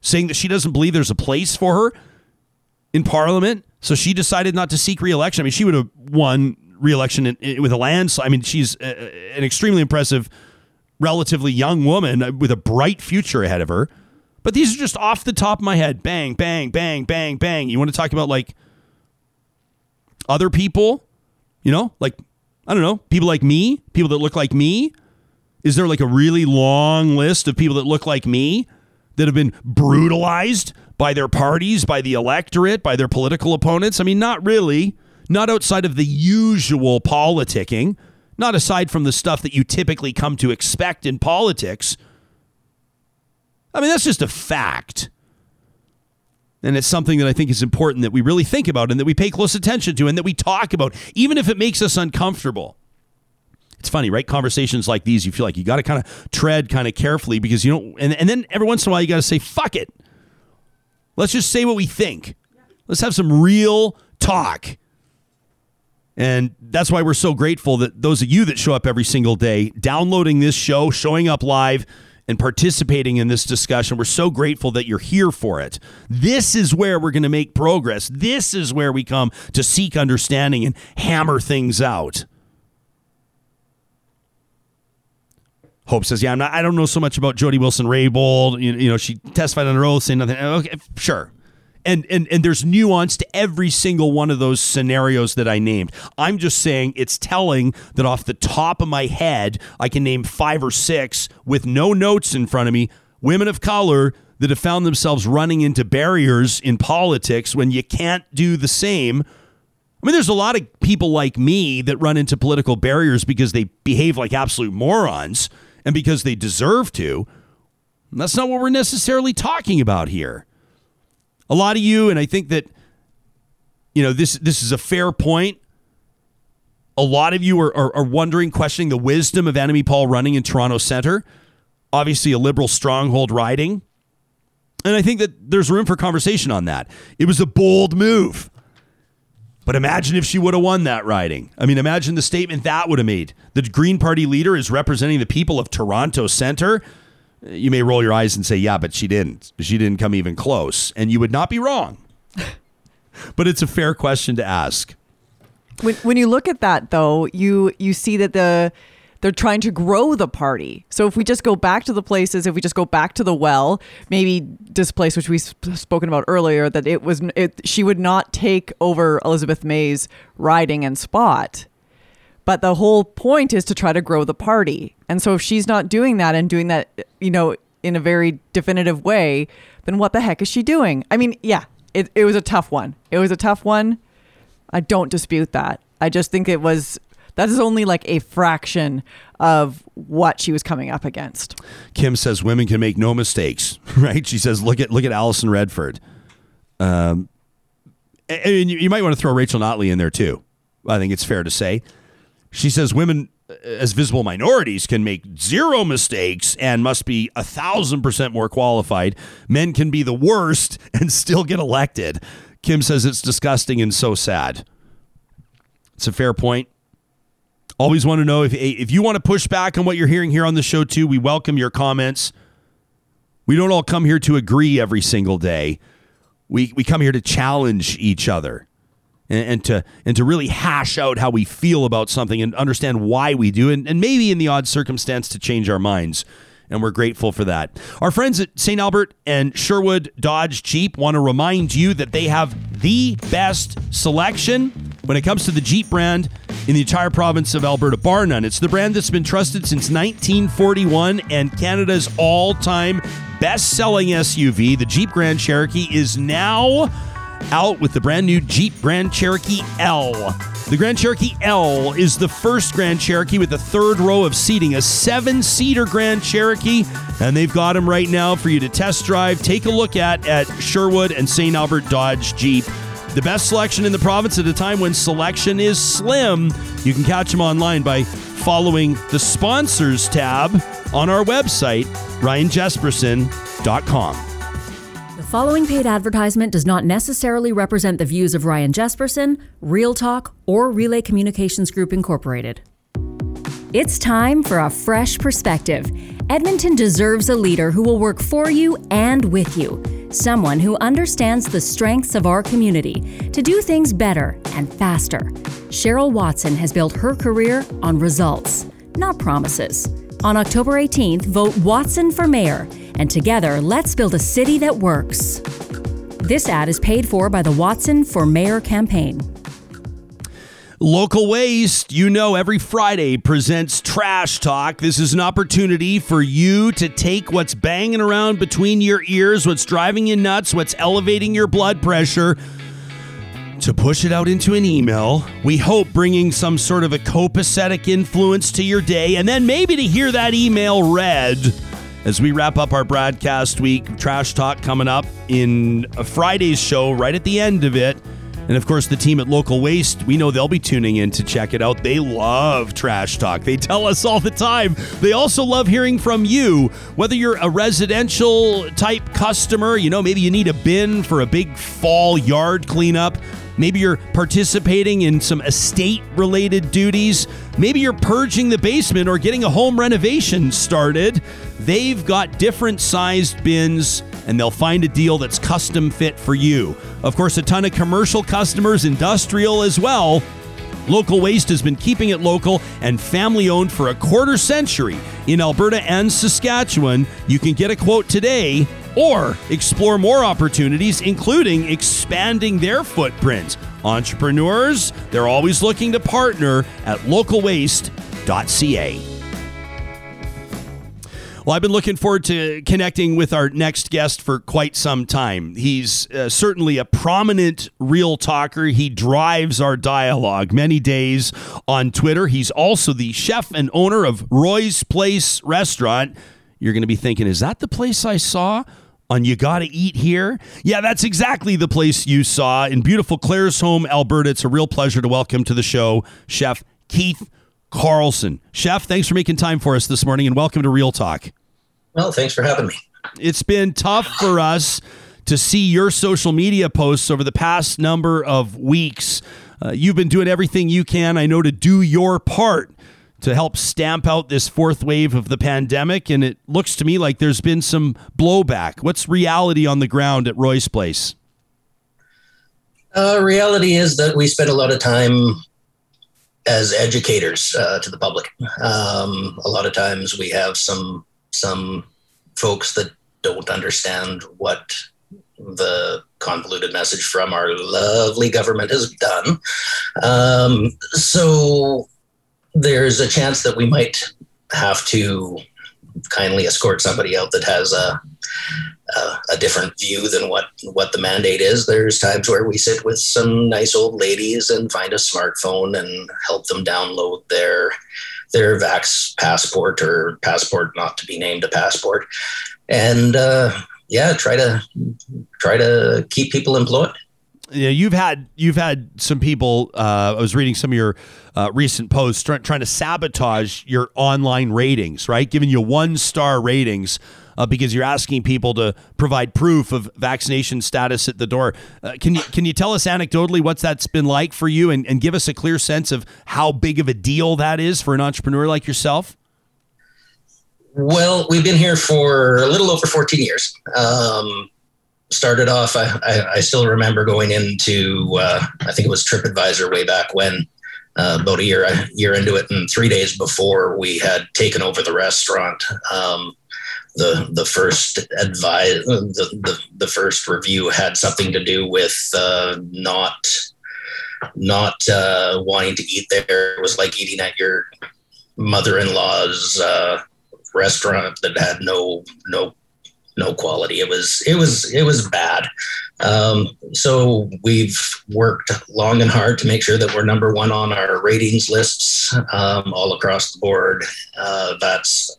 Saying that she doesn't believe there's a place for her in parliament. So she decided not to seek reelection. I mean, she would have won reelection in, in, with a landslide. I mean, she's a, an extremely impressive, relatively young woman with a bright future ahead of her. But these are just off the top of my head. Bang, bang, bang, bang, bang. You want to talk about like other people? You know, like, I don't know, people like me, people that look like me? Is there like a really long list of people that look like me that have been brutalized by their parties, by the electorate, by their political opponents? I mean, not really. Not outside of the usual politicking, not aside from the stuff that you typically come to expect in politics. I mean, that's just a fact. And it's something that I think is important that we really think about and that we pay close attention to and that we talk about, even if it makes us uncomfortable. It's funny, right? Conversations like these, you feel like you got to kind of tread kind of carefully because you don't, and, and then every once in a while you got to say, fuck it. Let's just say what we think. Let's have some real talk. And that's why we're so grateful that those of you that show up every single day, downloading this show, showing up live, and participating in this discussion. We're so grateful that you're here for it. This is where we're going to make progress. This is where we come to seek understanding and hammer things out. Hope says, "Yeah, I'm not. I don't know so much about Jody Wilson Raybould. You, you know, she testified under oath, saying nothing. Okay, sure, and and and there's nuance to every single one of those scenarios that I named. I'm just saying it's telling that off the top of my head, I can name five or six with no notes in front of me, women of color that have found themselves running into barriers in politics when you can't do the same. I mean, there's a lot of people like me that run into political barriers because they behave like absolute morons and because they deserve to. And that's not what we're necessarily talking about here a lot of you, and I think that you know this this is a fair point. A lot of you are, are, are wondering, questioning the wisdom of Annamie Paul running in Toronto Centre. Obviously, a liberal stronghold riding. And I think that there's room for conversation on that. It was a bold move. But imagine if she would have won that riding. I mean, imagine the statement that would have made. The Green Party leader is representing the people of Toronto Centre you may roll your eyes and say, yeah, but she didn't. She didn't come even close. And you would not be wrong. but it's a fair question to ask. When, when you look at that, though, you you see that the they're trying to grow the party. So if we just go back to the places, if we just go back to the well, maybe this place which we've spoken about earlier, that it was it, she would not take over Elizabeth May's riding and spot. But the whole point is to try to grow the party. And so if she's not doing that and doing that, you know, in a very definitive way, then what the heck is she doing? I mean, yeah, it, it was a tough one. It was a tough one. I don't dispute that. I just think it was that is only like a fraction of what she was coming up against. Kim says women can make no mistakes, right? She says, look at look at Alison Redford. Um, and you might want to throw Rachel Notley in there too. I think it's fair to say. She says women uh, as visible minorities can make zero mistakes and must be a thousand percent more qualified. Men can be the worst and still get elected. Kim says it's disgusting and so sad. It's a fair point. Always want to know if if you want to push back on what you're hearing here on the show too. We welcome your comments. We don't all come here to agree every single day. We we come here to challenge each other and, and, to and to really hash out how we feel about something and understand why we do, and, and maybe in the odd circumstance to change our minds. And we're grateful for that. Our friends at St. Albert and Sherwood Dodge Jeep want to remind you that they have the best selection when it comes to the Jeep brand in the entire province of Alberta, bar none. It's the brand that's been trusted since 1941 and Canada's all time best selling SUV. The Jeep Grand Cherokee is now out with the brand new Jeep Grand Cherokee L. The Grand Cherokee L is the first Grand Cherokee with a third row of seating, a seven seater Grand Cherokee, and they've got them right now for you to test drive, take a look at at Sherwood and St. Albert Dodge Jeep. The best selection in the province at a time when selection is slim. You can catch them online by following the sponsors tab on our website, ryanjespersen.com. Following paid advertisement does not necessarily represent the views of Ryan Jespersen, Real Talk, or Relay Communications Group Incorporated. It's time for a fresh perspective. Edmonton deserves a leader who will work for you and with you. Someone who understands the strengths of our community to do things better and faster. Cheryl Watson has built her career on results, not promises. On October 18th, vote Watson for mayor, and together let's build a city that works. This ad is paid for by the Watson for Mayor campaign. Local Waste, you know, every Friday presents Trash Talk. This is an opportunity for you to take what's banging around between your ears, what's driving you nuts, what's elevating your blood pressure, to push it out into an email. We hope bringing some sort of a copacetic influence to your day, and then maybe to hear that email read as we wrap up our broadcast week. Trash Talk coming up in a Friday's show, right at the end of it. And of course, the team at Local Waste, we know they'll be tuning in to check it out. They love trash talk. They tell us all the time. They also love hearing from you, whether you're a residential type customer, you know, maybe you need a bin for a big fall yard cleanup. Maybe you're participating in some estate related duties. Maybe you're purging the basement or getting a home renovation started. They've got different sized bins and they'll find a deal that's custom fit for you. Of course, a ton of commercial customers, industrial as well. Local Waste has been keeping it local and family owned for a quarter century in Alberta and Saskatchewan. You can get a quote today or explore more opportunities, including expanding their footprint. Entrepreneurs, they're always looking to partner at localwaste.ca. Well, I've been looking forward to connecting with our next guest for quite some time. He's uh, certainly a prominent real talker. He drives our dialogue many days on Twitter. He's also the chef and owner of Roy's Place Restaurant. You're going to be thinking, is that the place I saw? On You Gotta Eat Here. Yeah, that's exactly the place you saw in beautiful Claresholm, Alberta. It's a real pleasure to welcome to the show Chef Keith Carlson. Chef, thanks for making time for us this morning and welcome to Real Talk. Well, thanks for having me. It's been tough for us to see your social media posts over the past number of weeks. Uh, you've been doing everything you can, I know, to do your part to help stamp out this fourth wave of the pandemic. And it looks to me like there's been some blowback. What's reality on the ground at Roy's Place? Uh, reality is that we spend a lot of time as educators uh, to the public. Um, a lot of times we have some some folks that don't understand what the convoluted message from our lovely government has done. Um, so there's a chance that we might have to kindly escort somebody out that has a, a, a different view than what what the mandate is. There's times where we sit with some nice old ladies and find a smartphone and help them download their their vax passport or passport not to be named a passport, and uh, yeah, try to try to keep people employed yeah, you've had you've had some people. Uh, I was reading some of your uh, recent posts try, trying to sabotage your online ratings, right? Giving you one star ratings uh, because you're asking people to provide proof of vaccination status at the door. Uh, can you can you tell us anecdotally what's that's been like for you, and, and give us a clear sense of how big of a deal that is for an entrepreneur like yourself? Well, we've been here for a little over 14 years. Um, started off, I, I, I still remember going into, uh, I think it was TripAdvisor way back when, uh, about a year, a year into it, and three days before we had taken over the restaurant. Um, the the first advise the, the, the first review had something to do with uh, not not uh, wanting to eat there. It was like eating at your mother-in-law's uh, restaurant that had no no no quality. It was it was it was bad. Um, so we've worked long and hard to make sure that we're number one on our ratings lists um, all across the board. Uh, that's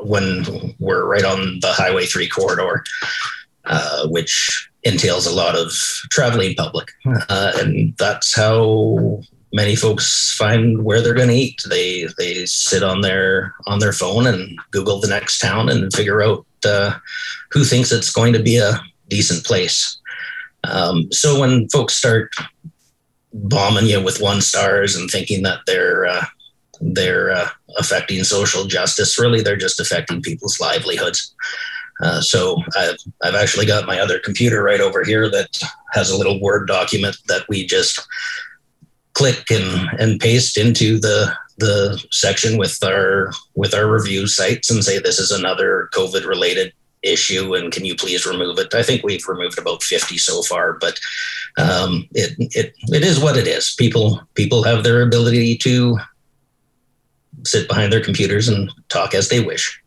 when we're right on the Highway Three corridor, uh, which entails a lot of traveling public, uh, and that's how many folks find where they're going to eat. They they sit on their on their phone and Google the next town and figure out uh, who thinks it's going to be a decent place. Um, so when folks start bombing you with one stars and thinking that they're uh, they're uh, affecting social justice, really they're just affecting people's livelihoods. Uh, so I've, I've actually got my other computer right over here that has a little Word document that we just click and, and paste into the the section with our with our review sites and say this is another COVID related issue and can you please remove it? I think we've removed about 50 so far, but um, it it it is what it is. People people have their ability to sit behind their computers and talk as they wish.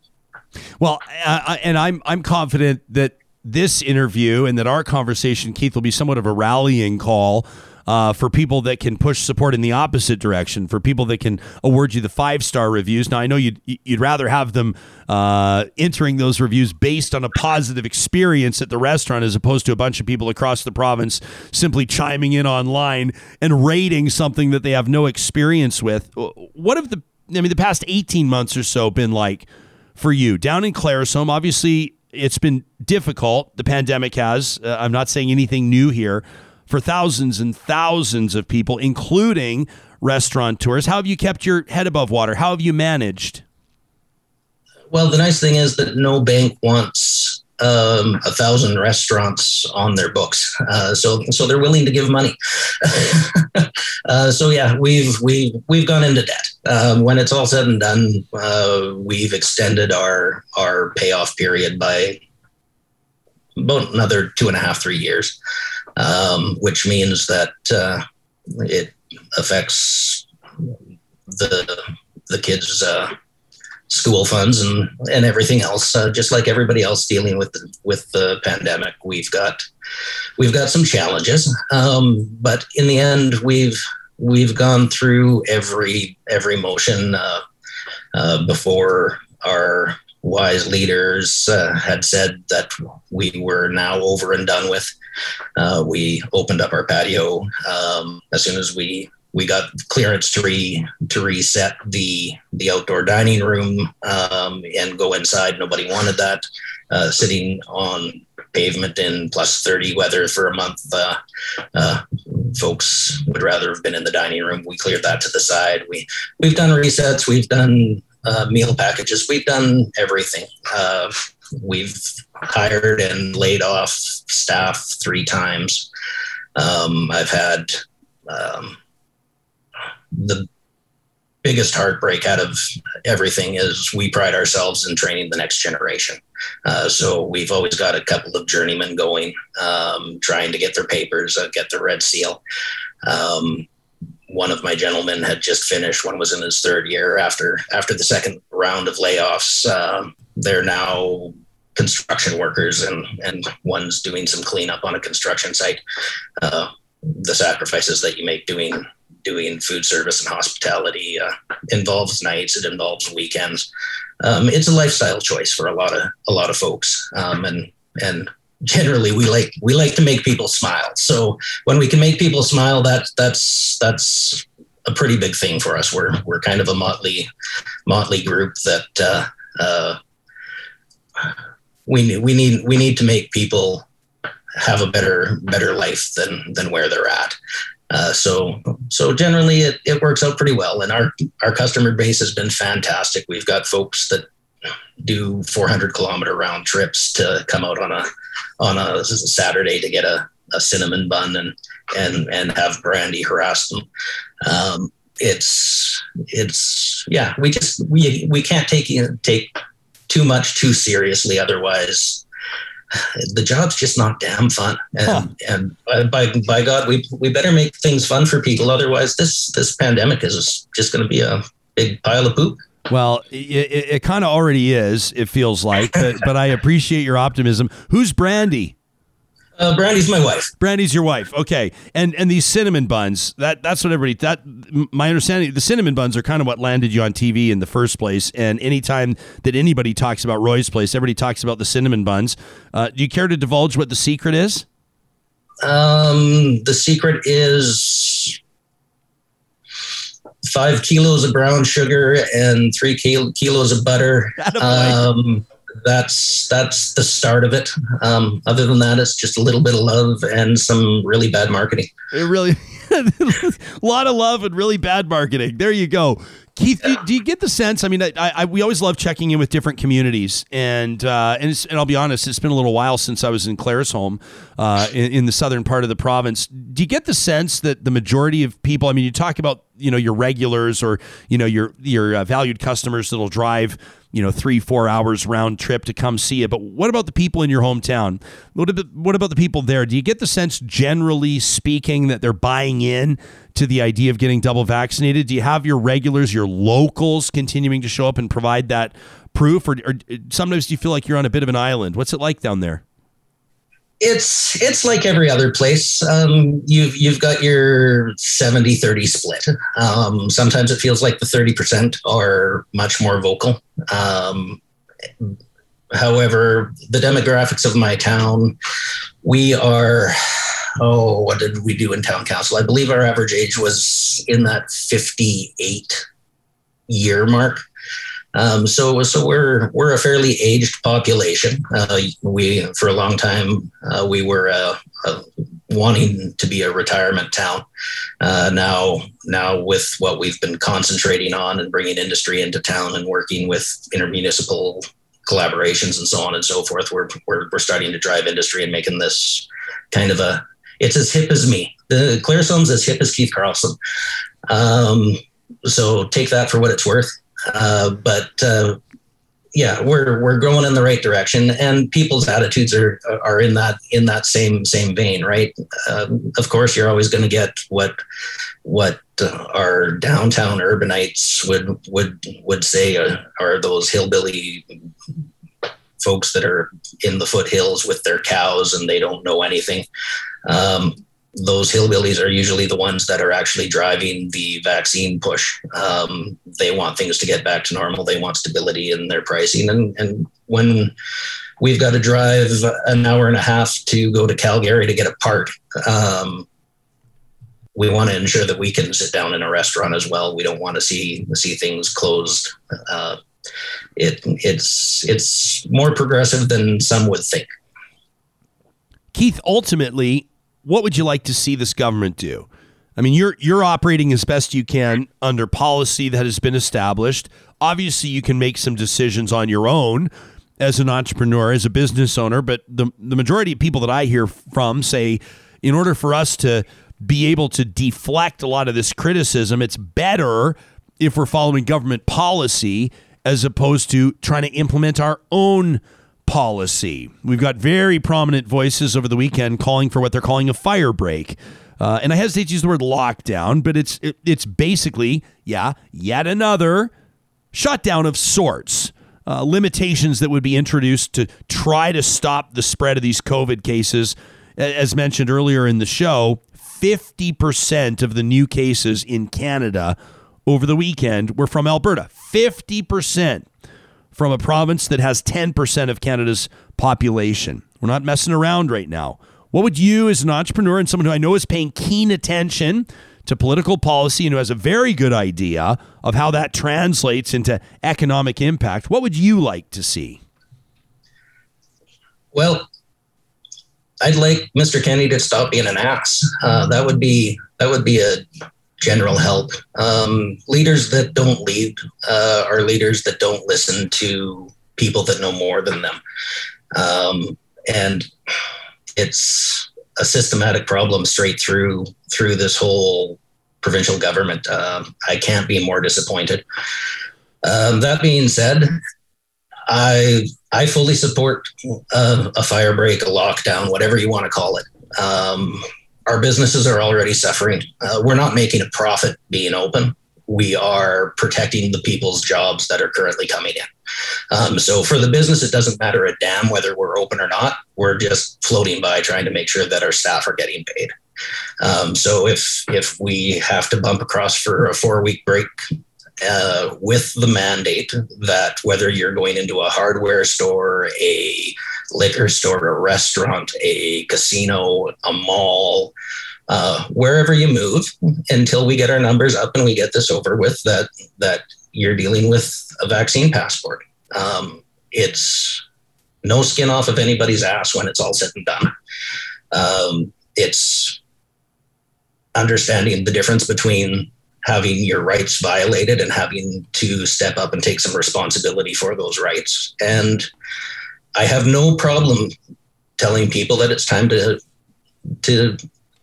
Well, uh, and I'm I'm confident that this interview and that our conversation, Keith, will be somewhat of a rallying call uh, for people that can push support in the opposite direction, for people that can award you the five star reviews. Now, I know you'd, you'd rather have them uh, entering those reviews based on a positive experience at the restaurant as opposed to a bunch of people across the province simply chiming in online and rating something that they have no experience with. What have the, I mean, the past 18 months or so been like for you? Down in Claresholm, obviously, it's been difficult. The pandemic has. Uh, I'm not saying anything new here for thousands and thousands of people, including restaurateurs. How have you kept your head above water? How have you managed? Well, the nice thing is that no bank wants um, a thousand restaurants on their books, uh, so so they're willing to give money. uh, so yeah, we've we've we've gone into debt. Um, when it's all said and done, uh, we've extended our our payoff period by about another two and a half three years um, which means that uh, it affects the the kids' uh, school funds and and everything else. Uh, just like everybody else dealing with the, with the pandemic, we've got we've got some challenges, um, but in the end, we've we've gone through every every motion uh, uh, before our wise leaders uh, had said that we were now over and done with. Uh, we opened up our patio um, as soon as we we got clearance to re to reset the the outdoor dining room um, and go inside. Nobody wanted that. Uh, sitting on pavement in plus 30 weather for a month. Uh, uh, folks would rather have been in the dining room. We cleared that to the side. We we've done resets. We've done uh, meal packages. We've done everything. Uh, we've hired and laid off staff three times. Um, I've had um, the biggest heartbreak out of everything is we pride ourselves in training the next generation. Uh, so we've always got a couple of journeymen going, um, trying to get their papers, uh, get the red seal. Um, one of my gentlemen had just finished. One was in his third year after after the second round of layoffs. Um, they're now construction workers, and and one's doing some cleanup on a construction site. Uh, the sacrifices that you make doing doing food service and hospitality uh, involves nights. It involves weekends. Um, it's a lifestyle choice for a lot of a lot of folks, um, and and generally we like we like to make people smile. So when we can make people smile, that that's that's a pretty big thing for us. We're we're kind of a motley motley group that uh, uh, we we need we need to make people have a better better life than than where they're at. Uh, so so generally it, it works out pretty well and our our customer base has been fantastic we've got folks that do 400 kilometer round trips to come out on a on a, this is a Saturday to get a, a cinnamon bun and and and have Brandy harass them. Um, it's it's yeah we just we we can't take take too much too seriously otherwise the job's just not damn fun. And, huh. and by, by God, we, we better make things fun for people. Otherwise, this, this pandemic is just going to be a big pile of poop. Well, it, it, it kind of already is, it feels like, but, but I appreciate your optimism. Who's Brandy? Uh, Brandy's my wife. Brandy's your wife. Okay. And and these cinnamon buns, that that's what everybody that my understanding the cinnamon buns are kind of what landed you on TV in the first place. And anytime that anybody talks about Roy's place, everybody talks about the cinnamon buns. Uh, do you care to divulge what the secret is? Um, the secret is five kilos of brown sugar and three kil- kilos of butter. Um, that's that's the start of it. Um, other than that, it's just a little bit of love and some really bad marketing. It really, a lot of love and really bad marketing. There you go. Keith, do, do, you get the sense? I mean, I, I, we always love checking in with different communities, and uh, and, and, I'll be honest, it's been a little while since I was in Claresholm, uh, in, in, the southern part of the province. Do you get the sense that the majority of people? I mean, you talk about you know your regulars or you know your your uh, valued customers that'll drive you know three four hours round trip to come see it but what about the people in your hometown what about, what about the people there do you get the sense generally speaking that they're buying in to the idea of getting double vaccinated do you have your regulars your locals continuing to show up and provide that proof or, or sometimes do you feel like you're on a bit of an island what's it like down there it's it's like every other place. Um, you've you've got your 70-30 split. Um, sometimes it feels like the 30% are much more vocal. Um, however, the demographics of my town, we are oh, what did we do in town council? I believe our average age was in that 58 year mark. Um, so, so we're we're a fairly aged population. Uh, we for a long time uh, we were uh, uh wanting to be a retirement town. Uh, now, now with what we've been concentrating on and bringing industry into town and working with intermunicipal collaborations and so on and so forth, we're we're, we're starting to drive industry and making this kind of a. It's as hip as me. The Claresholm's as hip as Keith Carlson. Um, so take that for what it's worth. Uh, but uh, yeah, we're we're going in the right direction, and people's attitudes are are in that in that same same vein, right? Um, of course, you're always going to get what what uh, our downtown urbanites would would would say uh, are those hillbilly folks that are in the foothills with their cows and they don't know anything. Um, those hillbillies are usually the ones that are actually driving the vaccine push. Um, they want things to get back to normal. They want stability in their pricing. And, and when we've got to drive an hour and a half to go to Calgary to get a part, um, we want to ensure that we can sit down in a restaurant as well. We don't want to see see things closed. Uh, it, it's it's more progressive than some would think. Keith, ultimately, what would you like to see this government do? I mean, you're you're operating as best you can under policy that has been established. Obviously, you can make some decisions on your own as an entrepreneur, as a business owner, but the the majority of people that I hear from say in order for us to be able to deflect a lot of this criticism, it's better if we're following government policy as opposed to trying to implement our own policy. We've got very prominent voices over the weekend calling for what they're calling a fire break. Uh, and I hesitate to use the word lockdown, but it's it, it's basically yeah, yet another shutdown of sorts. Uh, limitations that would be introduced to try to stop the spread of these COVID cases. As mentioned earlier in the show, 50% of the new cases in Canada over the weekend were from Alberta. 50% from a province that has 10% of Canada's population. We're not messing around right now. What would you, as an entrepreneur and someone who I know is paying keen attention to political policy and who has a very good idea of how that translates into economic impact, what would you like to see? Well, I'd like Mr. Kenney to stop being an ass. Uh, that would be that would be a general help. Um, leaders that don't lead uh, are leaders that don't listen to people that know more than them. Um, and it's a systematic problem straight through through this whole provincial government. Um, I can't be more disappointed. Um, that being said, I I fully support uh, a fire break, a lockdown, whatever you want to call it. Um, our businesses are already suffering. Uh, we're not making a profit being open. We are protecting the people's jobs that are currently coming in. Um, so for the business, it doesn't matter a damn whether we're open or not. We're just floating by trying to make sure that our staff are getting paid. Um, so if if we have to bump across for a four week break uh, with the mandate that whether you're going into a hardware store, a liquor store, a restaurant, a casino, a mall, uh, wherever you move, until we get our numbers up and we get this over with, that that you're dealing with a vaccine passport. Um, it's no skin off of anybody's ass when it's all said and done. Um, it's understanding the difference between having your rights violated and having to step up and take some responsibility for those rights. And I have no problem telling people that it's time to to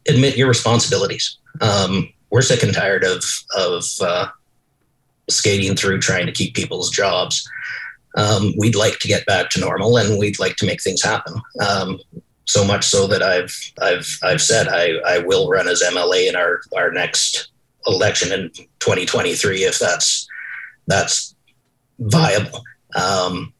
admit your responsibilities. Um, we're sick and tired of of uh, skating through trying to keep people's jobs. Um, we'd like to get back to normal, and we'd like to make things happen. Um, so much so that I've I've I've said I, I will run as MLA in our our next election in 2023 if that's that's viable. Um,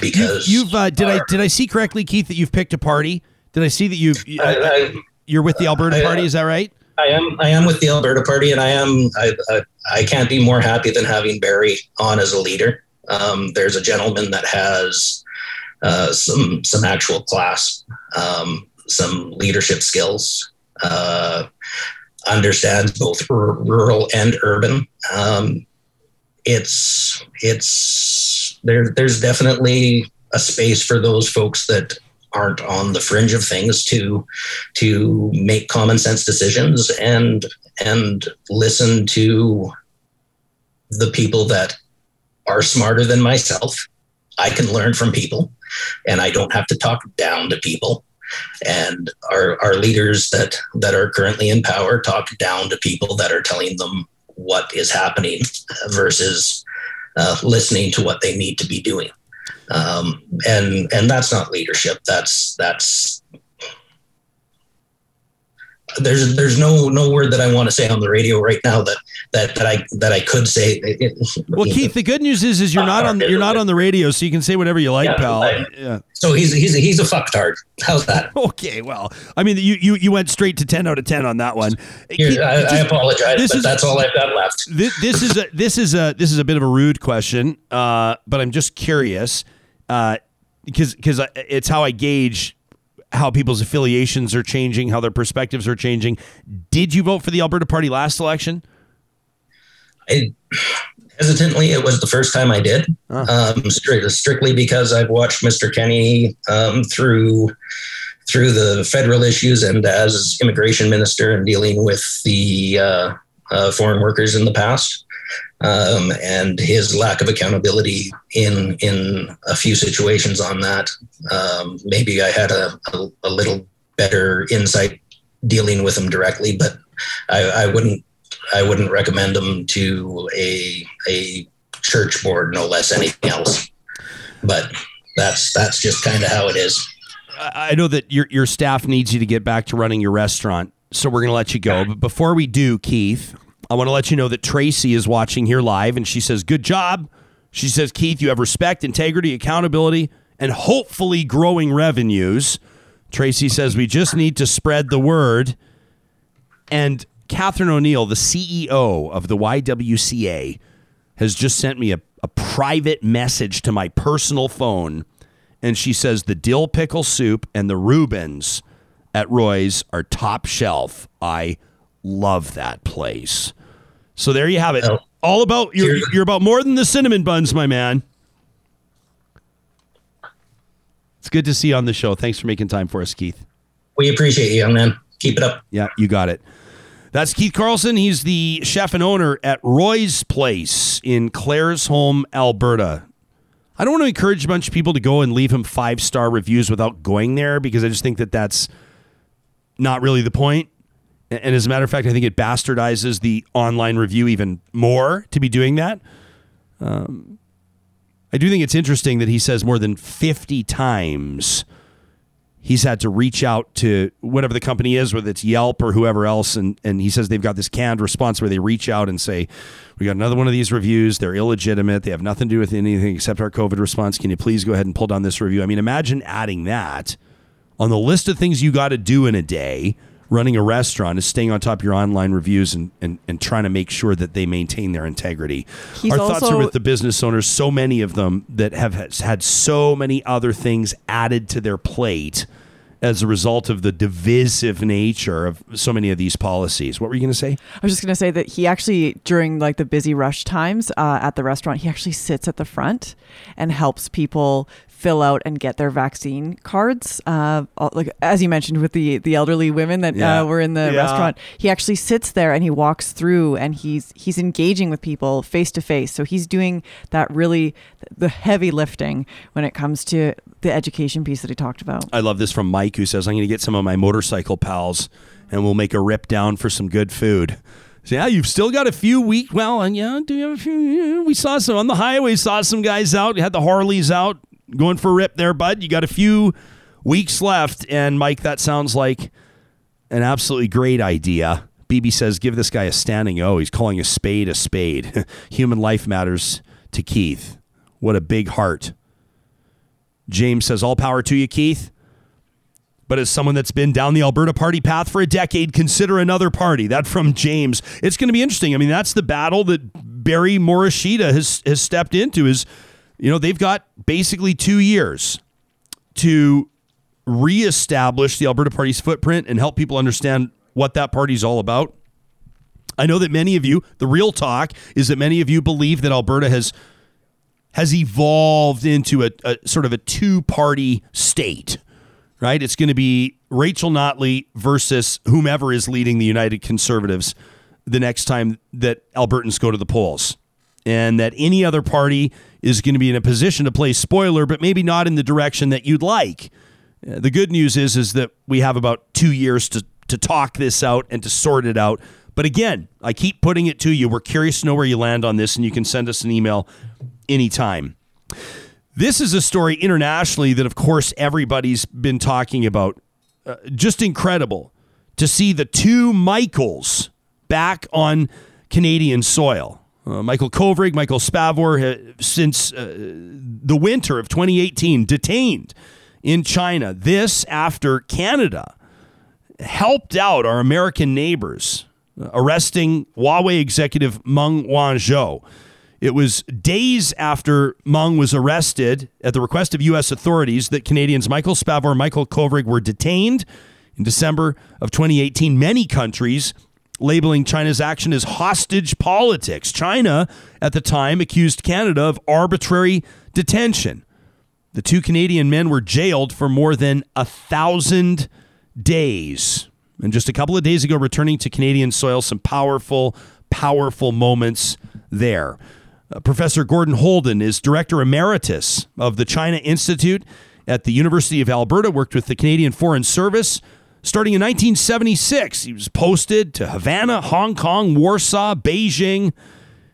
because you, have uh, did our, I did I see correctly, Keith, that you've picked a party? Did I see that I, you're with the Alberta I, Party? Is that right? I am. I am with the Alberta Party, and I am. I, I, I can't be more happy than having Barry on as a leader. Um, there's a gentleman that has uh, some some actual class, um, some leadership skills. Uh, understands both r- rural and urban. Um, it's it's there. There's definitely a space for those folks that aren't on the fringe of things to to make common sense decisions and and listen to the people that are smarter than myself. I can learn from people and I don't have to talk down to people and our, our leaders that that are currently in power talk down to people that are telling them what is happening versus uh, listening to what they need to be doing. Um, and and that's not leadership. That's that's there's there's no no word that I want to say on the radio right now that that that I that I could say. Well, Keith, the good news is is you're not on you're not on the radio, so you can say whatever you like, yeah, pal. I, yeah. So he's he's a, he's a fucktard. How's that? Okay. Well, I mean, you you you went straight to ten out of ten on that one. Here, Keith, I, just, I, apologize, but is, that's all I've got left. This, this is a this is a this is a bit of a rude question, uh, but I'm just curious uh, because because it's how I gauge how people's affiliations are changing, how their perspectives are changing. Did you vote for the Alberta Party last election? I, hesitantly, it was the first time I did, um, strictly because I've watched Mr. Kenney um, through through the federal issues and as immigration minister and dealing with the uh, uh, foreign workers in the past um, and his lack of accountability in in a few situations on that. Um, maybe I had a, a, a, little better insight dealing with him directly, but I, I wouldn't I wouldn't recommend him to a a church board, no less anything else. But that's that's just kind of how it is. I know that your your staff needs you to get back to running your restaurant, so we're going to let you go. But before we do, Keith, I want to let you know that Tracy is watching here live and she says, Good job. She says, Keith, you have respect, integrity, accountability, and hopefully growing revenues. Tracy says, We just need to spread the word. And Catherine O'Neill, the CEO of the YWCA, has just sent me a, a private message to my personal phone. And she says, The dill pickle soup and the Reubens at Roy's are top shelf. I love that place. So there you have it. Oh. All about you're you're about more than the cinnamon buns, my man. It's good to see you on the show. Thanks for making time for us, Keith. We appreciate you, young man. Keep it up. Yeah, you got it. That's Keith Carlson. He's the chef and owner at Roy's Place in Claresholm, Alberta. I don't want to encourage a bunch of people to go and leave him five star reviews without going there because I just think that that's not really the point. And as a matter of fact, I think it bastardizes the online review even more to be doing that. Um, I do think it's interesting that he says more than 50 times he's had to reach out to whatever the company is, whether it's Yelp or whoever else, and and he says they've got this canned response where they reach out and say, "We got another one of these reviews. They're illegitimate. They have nothing to do with anything except our COVID response. Can you please go ahead and pull down this review?" I mean, imagine adding that on the list of things you got to do in a day. Running a restaurant is staying on top of your online reviews and, and, and trying to make sure that they maintain their integrity. He's Our thoughts are with the business owners, so many of them that have had so many other things added to their plate as a result of the divisive nature of so many of these policies. What were you going to say? I was just going to say that he actually, during like the busy rush times uh, at the restaurant, he actually sits at the front and helps people fill out and get their vaccine cards. Uh, like as you mentioned with the the elderly women that Yeah. uh, were in the Yeah. restaurant, he actually sits there and he walks through and he's he's engaging with people face to face. So he's doing that really the heavy lifting when it comes to the education piece that he talked about. I love this from Mike, who says, I'm going to get some of my motorcycle pals and we'll make a rip down for some good food. So, yeah, you've still got a few weeks. Well, and yeah, do you have a few? We saw some on the highway, saw some guys out, had the Harleys out going for a rip there, bud. You got a few weeks left. And, Mike, that sounds like an absolutely great idea. BB says, give this guy a standing O. He's calling a spade a spade. Human life matters to Keith. What a big heart. James says, all power to you, Keith. But as someone that's been down the Alberta party path for a decade, consider another party. That from James. It's going to be interesting. I mean, that's the battle that Barry Morishita has has stepped into. Is you know they've got basically two years to reestablish the Alberta Party's footprint and help people understand what that party's all about. I know that many of you, the real talk is that many of you believe that Alberta has has evolved into a, a sort of a two-party state, right? It's going to be Rachel Notley versus whomever is leading the United Conservatives the next time that Albertans go to the polls. And that any other party is going to be in a position to play spoiler, but maybe not in the direction that you'd like. Uh, The good news is is that we have about two years to to talk this out and to sort it out. But again, I keep putting it to you. We're curious to know where you land on this, and you can send us an email anytime. This is a story internationally that, of course, everybody's been talking about. Uh, just incredible to see the two Michaels back on Canadian soil. Uh, Michael Kovrig, Michael Spavor, since uh, the winter of 2018, detained in China. This after Canada helped out our American neighbors, uh, arresting Huawei executive Meng Wanzhou. It was days after Meng was arrested at the request of U.S. authorities that Canadians Michael Spavor and Michael Kovrig were detained in December of 2018. Many countries labeling China's action as hostage politics. China, at the time, accused Canada of arbitrary detention. The two Canadian men were jailed for more than a thousand days. And just a couple of days ago, returning to Canadian soil, some powerful, powerful moments there. Uh, Professor Gordon Houlden is director emeritus of the China Institute at the University of Alberta, worked with the Canadian Foreign Service. Starting in 1976, he was posted to Havana, Hong Kong, Warsaw, Beijing,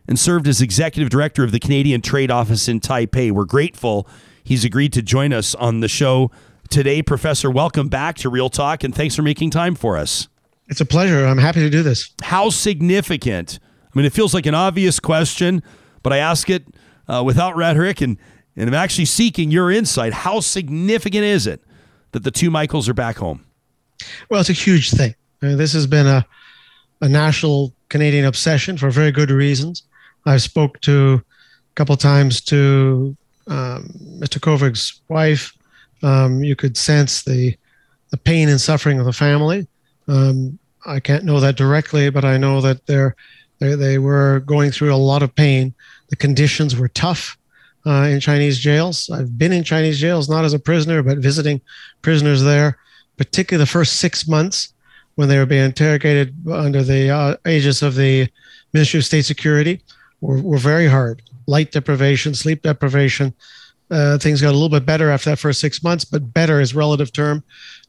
and served as executive director of the Canadian Trade Office in Taipei. We're grateful he's agreed to join us on the show today. Professor, welcome back to Real Talk, and thanks for making time for us. It's a pleasure. I'm happy to do this. How significant? I mean, it feels like an obvious question, but I ask it uh, without rhetoric, and, and I'm actually seeking your insight. How significant is it that the two Michaels are back home? Well, it's a huge thing. Uh, this has been a, a national Canadian obsession for very good reasons. I spoke to a couple times to um, Mr. Kovrig's wife. Um, you could sense the the pain and suffering of the family. Um, I can't know that directly, but I know that they're, they they were going through a lot of pain. The conditions were tough uh, in Chinese jails. I've been in Chinese jails, not as a prisoner, but visiting prisoners there, particularly the first six months when they were being interrogated under the uh, aegis of the Ministry of State Security were, were very hard. Light deprivation, sleep deprivation. Uh, things got a little bit better after that first six months, but better is relative term.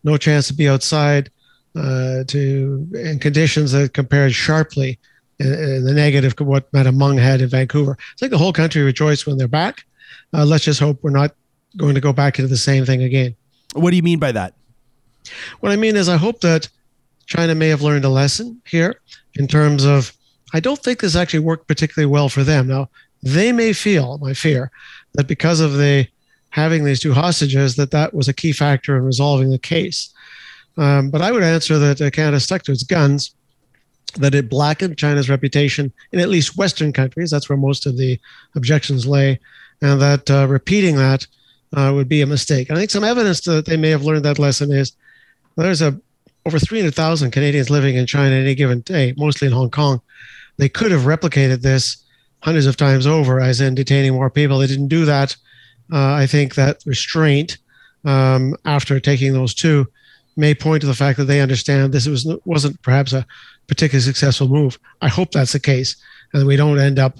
No chance to be outside uh, to in conditions that compared sharply in, in the negative what Madame Meng had in Vancouver. It's like the whole country rejoiced when they're back. Uh, let's just hope we're not going to go back into the same thing again. What do you mean by that? What I mean is, I hope that China may have learned a lesson here in terms of. I don't think this actually worked particularly well for them. Now, they may feel, my fear, that because of the having these two hostages, that that was a key factor in resolving the case. Um, but I would answer that uh, Canada stuck to its guns, that it blackened China's reputation in at least Western countries. That's where most of the objections lay, and that uh, repeating that uh, would be a mistake. I think some evidence that they may have learned that lesson is there's a over 300,000 Canadians living in China any given day, mostly in Hong Kong. They could have replicated this hundreds of times over, as in detaining more people. They didn't do that. Uh, I think that restraint um, after taking those two may point to the fact that they understand this was wasn't perhaps a particularly successful move. I hope that's the case, and we don't end up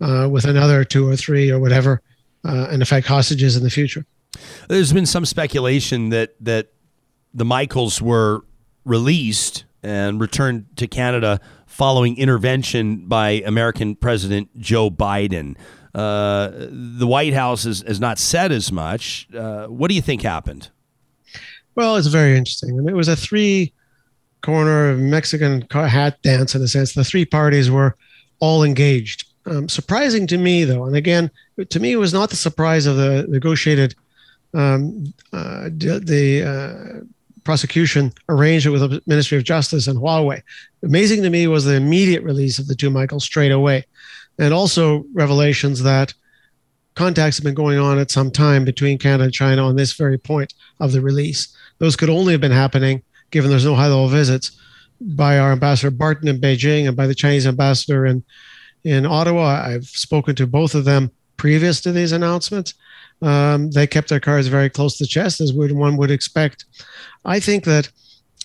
uh, with another two or three or whatever, uh, in effect, hostages in the future. There's been some speculation that that the Michaels were released and returned to Canada following intervention by American President Joe Biden. Uh, the White House has, has not said as much. Uh, what do you think happened? Well, it's very interesting. I mean, it was a three corner Mexican hat dance in a sense. The three parties were all engaged. Um, surprising to me, though, and again, to me, it was not the surprise of the negotiated um, uh, the uh, prosecution arranged it with the Ministry of Justice and Huawei. Amazing to me was the immediate release of the two Michaels straight away, and also revelations that contacts have been going on at some time between Canada and China on this very point of the release. Those could only have been happening, given there's no high level visits, by our ambassador Barton in Beijing and by the Chinese ambassador in in Ottawa. I've spoken to both of them previous to these announcements. Um, they kept their cards very close to the chest, as one would expect. I think that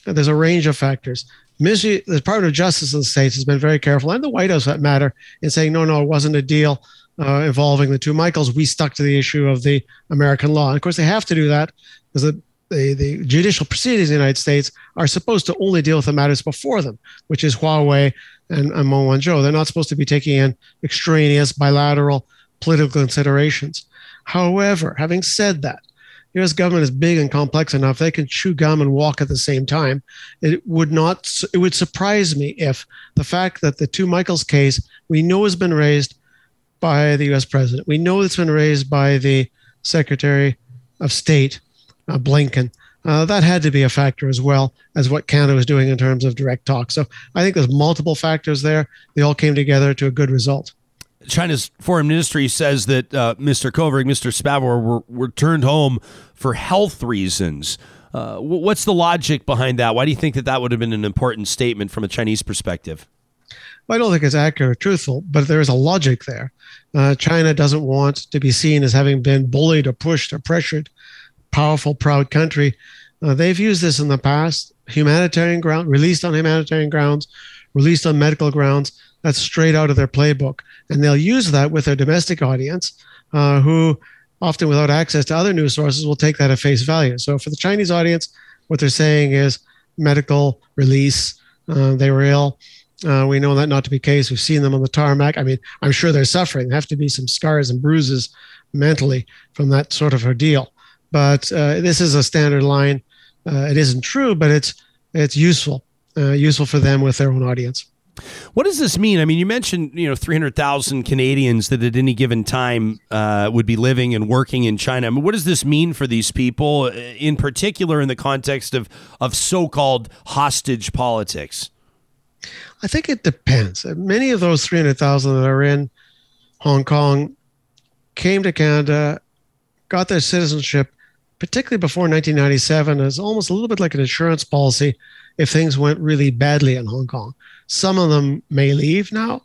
there's a range of factors. The Department of Justice of the States has been very careful, and the White House, that matter, in saying, no, no, it wasn't a deal uh, involving the two Michaels. We stuck to the issue of the American law. And of course, they have to do that because the, the, the judicial proceedings in the United States are supposed to only deal with the matters before them, which is Huawei and, and Meng Wanzhou. They're not supposed to be taking in extraneous bilateral political considerations. However, having said that, U.S. government is big and complex enough they can chew gum and walk at the same time. It would not. It would surprise me if the fact that the two Michaels case we know has been raised by the U.S. president, we know it's been raised by the Secretary of State, uh, Blinken. Uh, that had to be a factor as well as what Canada was doing in terms of direct talk. So I think there's multiple factors there. They all came together to a good result. China's foreign ministry says that uh, Mr. Kovrig, Mr. Spavor were, returned home for health reasons. Uh, what's the logic behind that? Why do you think that that would have been an important statement from a Chinese perspective? Well, I don't think it's accurate or truthful, but there is a logic there. Uh, China doesn't want to be seen as having been bullied or pushed or pressured. Powerful, proud country. Uh, they've used this in the past. Humanitarian ground, released on humanitarian grounds, released on medical grounds. That's straight out of their playbook and they'll use that with their domestic audience, uh, who often without access to other news sources will take that at face value. So for the Chinese audience, what they're saying is medical release. Uh, they were ill. Uh, we know that not to be case. We've seen them on the tarmac. I mean, I'm sure they're suffering. There have to be some scars and bruises mentally from that sort of ordeal. But uh, this is a standard line. Uh, it isn't true, but it's it's useful, uh, useful for them with their own audience. What does this mean? I mean, you mentioned you know three hundred thousand Canadians that at any given time uh, would be living and working in China. I mean, what does this mean for these people, uh, in particular, in the context of of so-called hostage politics? I think it depends. Many of those three hundred thousand that are in Hong Kong came to Canada, got their citizenship, particularly before 1997, as almost a little bit like an insurance policy if things went really badly in Hong Kong. Some of them may leave now,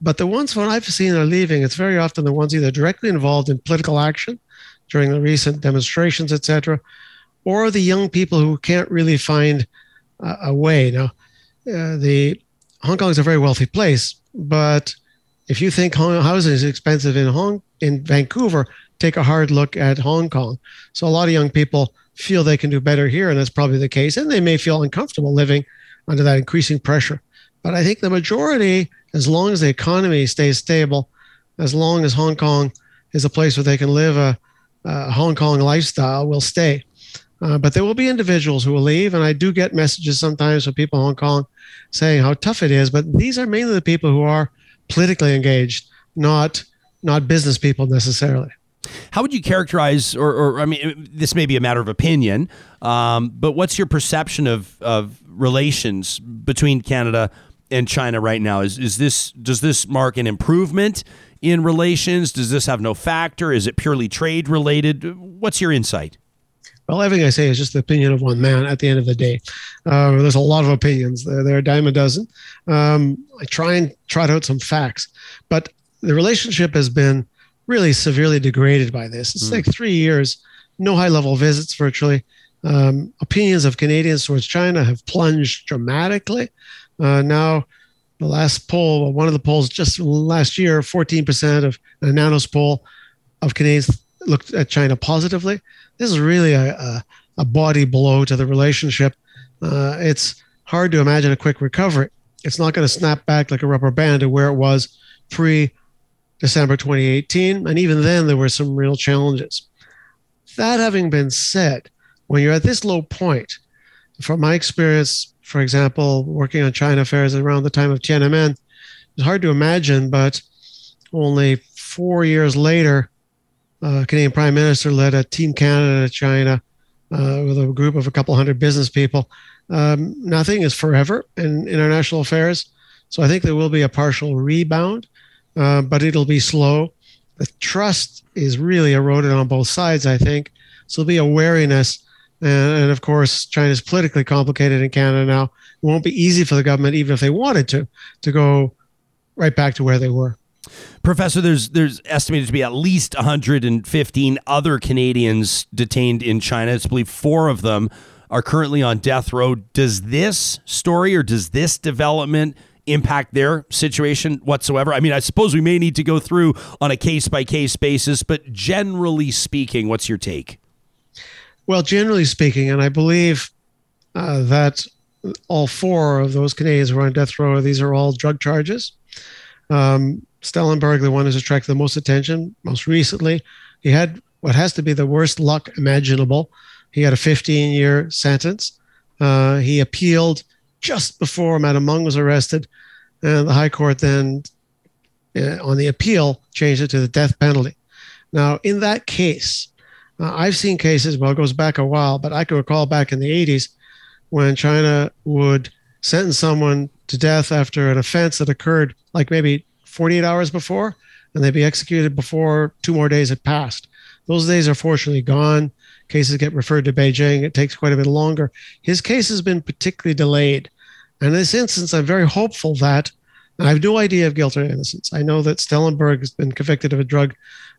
but the ones when I've seen are leaving, it's very often the ones either directly involved in political action during the recent demonstrations, etc., or the young people who can't really find uh, a way. Now, uh, the Hong Kong is a very wealthy place, but if you think housing is expensive in Hong in Vancouver, take a hard look at Hong Kong. So a lot of young people feel they can do better here, and that's probably the case, and they may feel uncomfortable living under that increasing pressure. But I think the majority, as long as the economy stays stable, as long as Hong Kong is a place where they can live a, a Hong Kong lifestyle will stay. Uh, but there will be individuals who will leave, and I do get messages sometimes from people in Hong Kong saying how tough it is. But these are mainly the people who are politically engaged, not not business people necessarily. How would you characterize, or, or I mean, this may be a matter of opinion, um, but what's your perception of of relations between Canada and China right now? Is is this does this mark an improvement in relations? Does this have no factor? Is it purely trade related? What's your insight? Well, everything I say is just the opinion of one man at the end of the day. Uh, there's a lot of opinions. There, there are a dime a dozen. Um, I try and trot out some facts, but the relationship has been really severely degraded by this. It's mm. like three years, no high level visits virtually. Um, opinions of Canadians towards China have plunged dramatically. Uh, now, the last poll, one of the polls just last year, 14% of a Nanos poll of Canadians looked at China positively. This is really a, a, a body blow to the relationship. Uh, it's hard to imagine a quick recovery. It's not going to snap back like a rubber band to where it was pre December 2018. And even then, there were some real challenges. That having been said, when you're at this low point, from my experience, for example, working on China affairs around the time of Tiananmen, it's hard to imagine, but only four years later, uh, Canadian Prime Minister led a Team Canada to China uh, with a group of a couple hundred business people. Um, nothing is forever in international affairs. So I think there will be a partial rebound, uh, but it'll be slow. The trust is really eroded on both sides, I think. So there'll be a wariness. And, and of course, China's politically complicated in Canada now. It won't be easy for the government, even if they wanted to, to go right back to where they were. Professor, there's there's estimated to be at least 115 other Canadians detained in China. It's believed four of them are currently on death row. Does this story or does this development impact their situation whatsoever? I mean, I suppose we may need to go through on a case by case basis, but generally speaking, what's your take? Well, generally speaking, and I believe uh, that all four of those Canadians who are on death row, these are all drug charges. Um, Schellenberg, the one who's attracted the most attention most recently, he had what has to be the worst luck imaginable. He had a 15 year sentence. Uh, he appealed just before Madam Meng was arrested, and the High Court then, uh, on the appeal, changed it to the death penalty. Now, in that case, uh, I've seen cases, well, it goes back a while, but I can recall back in the 80s when China would sentence someone to death after an offense that occurred like maybe 48 hours before, and they'd be executed before two more days had passed. Those days are fortunately gone. Cases get referred to Beijing. It takes quite a bit longer. His case has been particularly delayed. And in this instance, I'm very hopeful that I have no idea of guilt or innocence. I know that Schellenberg has been convicted of a drug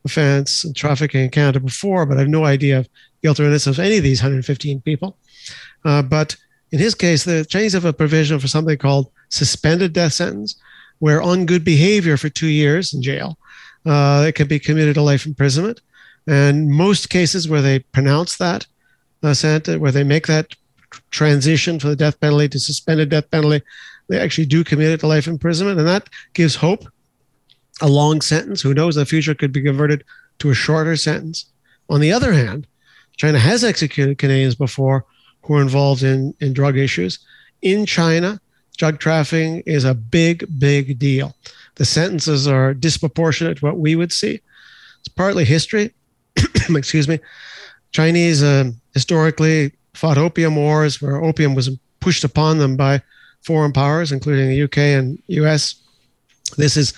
offense and trafficking in Canada before, but I have no idea of guilt or innocence of any of these 115 people. Uh, but in his case, the Chinese have a provision for something called suspended death sentence, where on good behavior for two years in jail, uh, it can be commuted to life imprisonment. And most cases where they pronounce that uh, sentence, where they make that transition from the death penalty to suspended death penalty, they actually do commit it to life imprisonment. And that gives hope. A long sentence, who knows, the future could be converted to a shorter sentence. On the other hand, China has executed Canadians before who are involved in, in drug issues. In China, drug trafficking is a big, big deal. The sentences are disproportionate to what we would see. It's partly history. Excuse me. Chinese uh, historically fought opium wars where opium was pushed upon them by foreign powers, including the UK and US. This is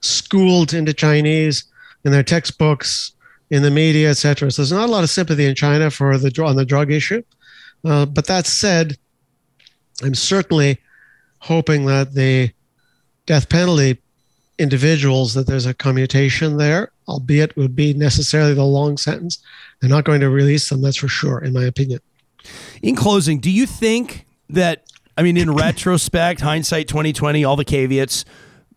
schooled into Chinese in their textbooks, in the media, etc. So there's not a lot of sympathy in China for the on the drug issue. Uh, but that said, I'm certainly hoping that the death penalty individuals that there's a commutation there, albeit would be necessarily the long sentence. They're not going to release them, that's for sure, in my opinion. In closing, do you think that I mean, in retrospect, hindsight 2020, all the caveats,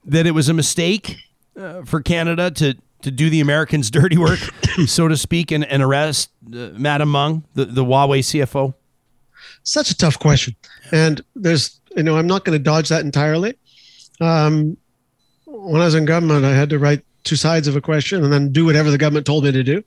that it was a mistake uh, for Canada to to do the Americans' dirty work, so to speak, and, and arrest uh, Madam Meng, the, the Huawei CFO? Such a tough question. And there's you know, I'm not going to dodge that entirely. Um, when I was in government, I had to write two sides of a question and then do whatever the government told me to do.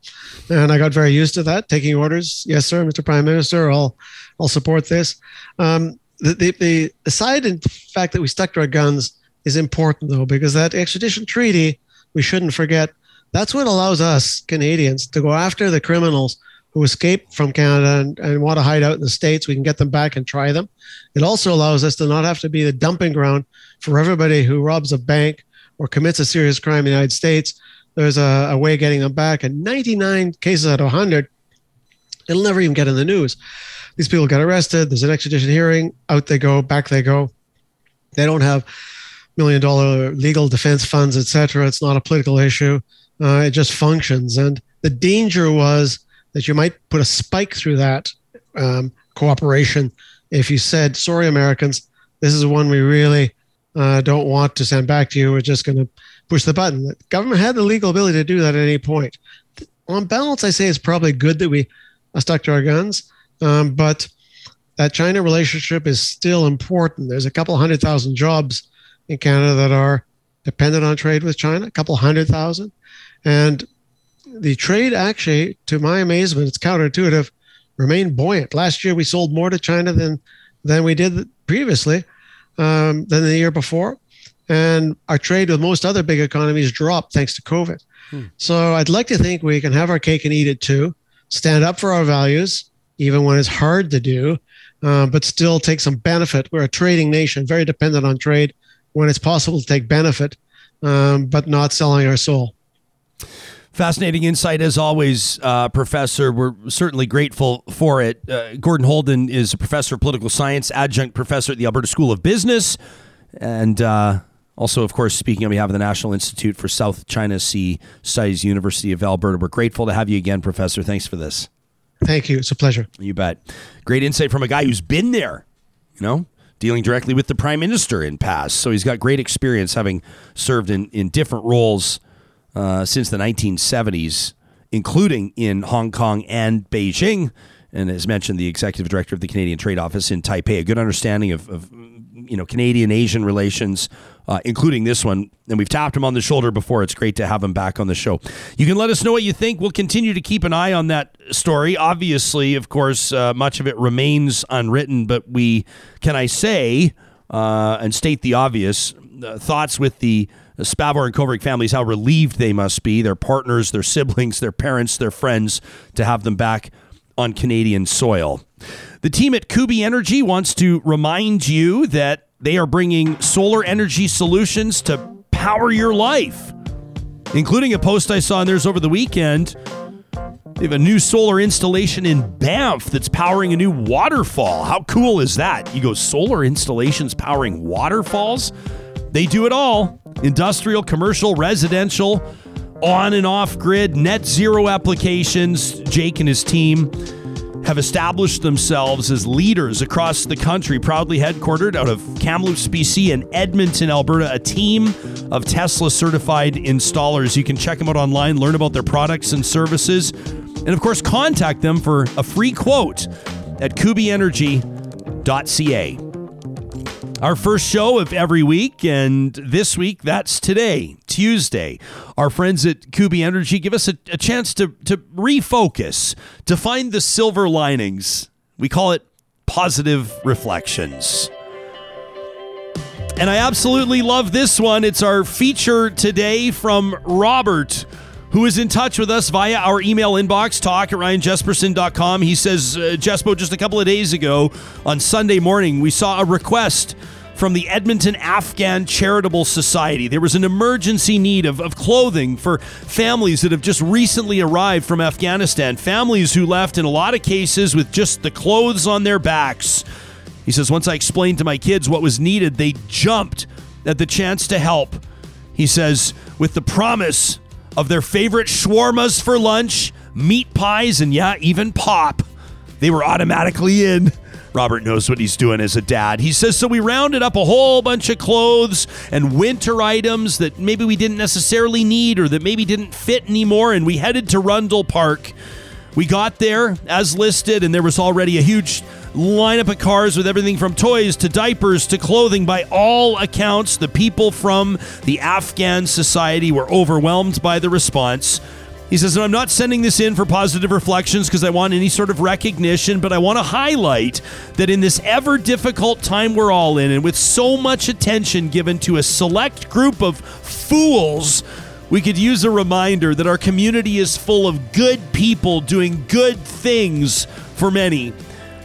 And I got very used to that, taking orders. Yes, sir, Mr. Prime Minister, I'll, I'll support this. Um, the, the, the, the side in fact that we stuck to our guns is important though, because that extradition treaty, we shouldn't forget, that's what allows us Canadians to go after the criminals who escape from Canada and, and want to hide out in the States. We can get them back and try them. It also allows us to not have to be the dumping ground for everybody who robs a bank or commits a serious crime in the United States. There's a, a way of getting them back. And 99 cases out of 100, it'll never even get in the news. These people get arrested. There's an extradition hearing. Out they go. Back they go. They don't have million dollar legal defense funds, etc. It's not a political issue. Uh, it just functions. And the danger was that you might put a spike through that um, cooperation if you said, "Sorry, Americans, this is one we really uh, don't want to send back to you. We're just going to push the button." The government had the legal ability to do that at any point. On balance, I say it's probably good that we stuck to our guns, um, but that China relationship is still important. There's a couple hundred thousand jobs in Canada that are dependent on trade with China, a couple hundred thousand. And the trade actually, to my amazement, it's counterintuitive, remained buoyant. Last year, we sold more to China than than we did previously, um, than the year before, and our trade with most other big economies dropped thanks to COVID. Hmm. So I'd like to think we can have our cake and eat it too. Stand up for our values, even when it's hard to do, uh, but still take some benefit. We're a trading nation, very dependent on trade. When it's possible to take benefit, um, but not selling our soul. Fascinating insight as always, uh, Professor. We're certainly grateful for it. Uh, Gordon Houlden is a professor of political science, adjunct professor at the Alberta School of Business, and uh, also, of course, speaking on behalf of the National Institute for South China Sea Studies, University of Alberta. We're grateful to have you again, Professor. Thanks for this. Thank you. It's a pleasure. You bet. Great insight from a guy who's been there, you know, dealing directly with the Prime Minister in past. So he's got great experience having served in, in different roles uh, since the 1970s, including in Hong Kong and Beijing. And as mentioned, the executive director of the Canadian Trade Office in Taipei, a good understanding of, of you know Canadian Asian relations, uh, including this one. And we've tapped him on the shoulder before. It's great to have him back on the show. You can let us know what you think. We'll continue to keep an eye on that story. Obviously, of course, uh, much of it remains unwritten, but we can I say uh, and state the obvious uh, thoughts with the Spavor and Kovrig families, how relieved they must be, their partners, their siblings, their parents, their friends, to have them back on Canadian soil. The team at Kuby Energy wants to remind you that they are bringing solar energy solutions to power your life, including a post I saw in theirs over the weekend. They have a new solar installation in Banff that's powering a new waterfall. How cool is that? You go solar installations powering waterfalls? They do it all industrial, commercial, residential, on and off grid, net zero applications. Jake and his team have established themselves as leaders across the country, proudly headquartered out of Kamloops, BC, and Edmonton, Alberta, a team of Tesla certified installers. You can check them out online, learn about their products and services, and of course, contact them for a free quote at kubyenergy.ca. Our first show of every week, and this week, that's today, Tuesday. Our friends at Kuby Energy give us a, a chance to, to refocus, to find the silver linings. We call it positive reflections. And I absolutely love this one. It's our feature today from Robert who is in touch with us via our email inbox, talk at ryanjespersen.com. He says, uh, Jespo, just a couple of days ago on Sunday morning, we saw a request from the Edmonton Afghan Charitable Society. There was an emergency need of, of clothing for families that have just recently arrived from Afghanistan, families who left in a lot of cases with just the clothes on their backs. He says, Once I explained to my kids what was needed, they jumped at the chance to help. He says, with the promise of their favorite shawarmas for lunch, meat pies, and yeah, even pop. They were automatically in. Robert knows what he's doing as a dad. He says, So we rounded up a whole bunch of clothes and winter items that maybe we didn't necessarily need or that maybe didn't fit anymore, and we headed to Rundle Park We got there as listed, and there was already a huge lineup of cars with everything from toys to diapers to clothing. By all accounts, the people from the Afghan society were overwhelmed by the response. He says, I'm not sending this in for positive reflections because I want any sort of recognition, but I want to highlight that in this ever difficult time we're all in, and with so much attention given to a select group of fools, we could use a reminder that our community is full of good people doing good things for many.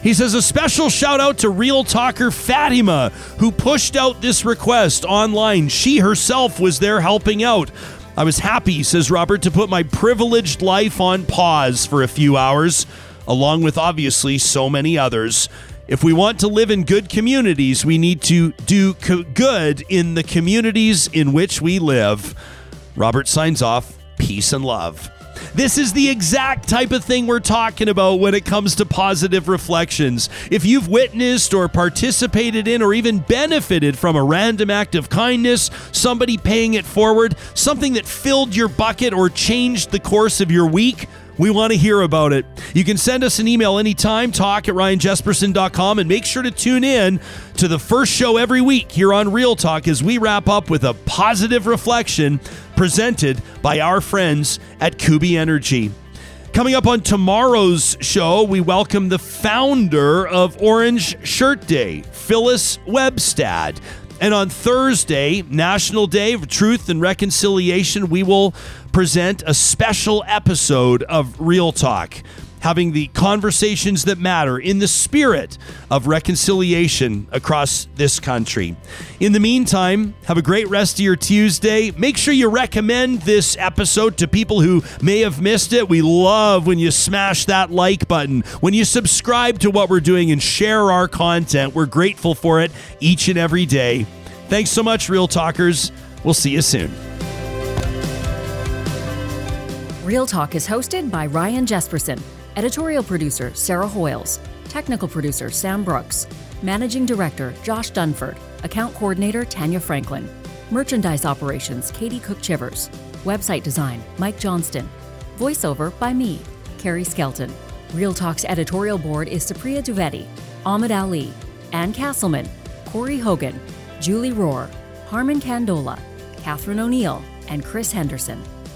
He says a special shout out to Real Talker Fatima, who pushed out this request online. She herself was there helping out. I was happy, says Robert, to put my privileged life on pause for a few hours, along with obviously so many others. If we want to live in good communities, we need to do co- good in the communities in which we live. Robert signs off. Peace and love. This is the exact type of thing we're talking about when it comes to positive reflections. If you've witnessed or participated in or even benefited from a random act of kindness, somebody paying it forward, something that filled your bucket or changed the course of your week, we want to hear about it. You can send us an email anytime, talk at ryanjespersen.com, and make sure to tune in to the first show every week here on Real Talk as we wrap up with a positive reflection presented by our friends at Kuby Energy. Coming up on tomorrow's show, we welcome the founder of Orange Shirt Day, Phyllis Webstad. And on Thursday, National Day of Truth and Reconciliation, we will present a special episode of Real Talk, having the conversations that matter in the spirit of reconciliation across this country. In the meantime, have a great rest of your Tuesday. Make sure you recommend this episode to people who may have missed it. We love when you smash that like button, when you subscribe to what we're doing and share our content. We're grateful for it each and every day. Thanks so much, Real Talkers. We'll see you soon. Real Talk is hosted by Ryan Jespersen, editorial producer Sarah Hoyles, technical producer Sam Brooks, managing director Josh Dunford, account coordinator Tanya Franklin, merchandise operations Katie Cook Chivers, website design Mike Johnston, voiceover by me, Carrie Skelton. Real Talk's editorial board is Supriya Dwivedi, Ahmed Ali, Ann Castleman, Corey Hogan, Julie Rohr, Harmon Candola, Catherine O'Neill, and Chris Henderson.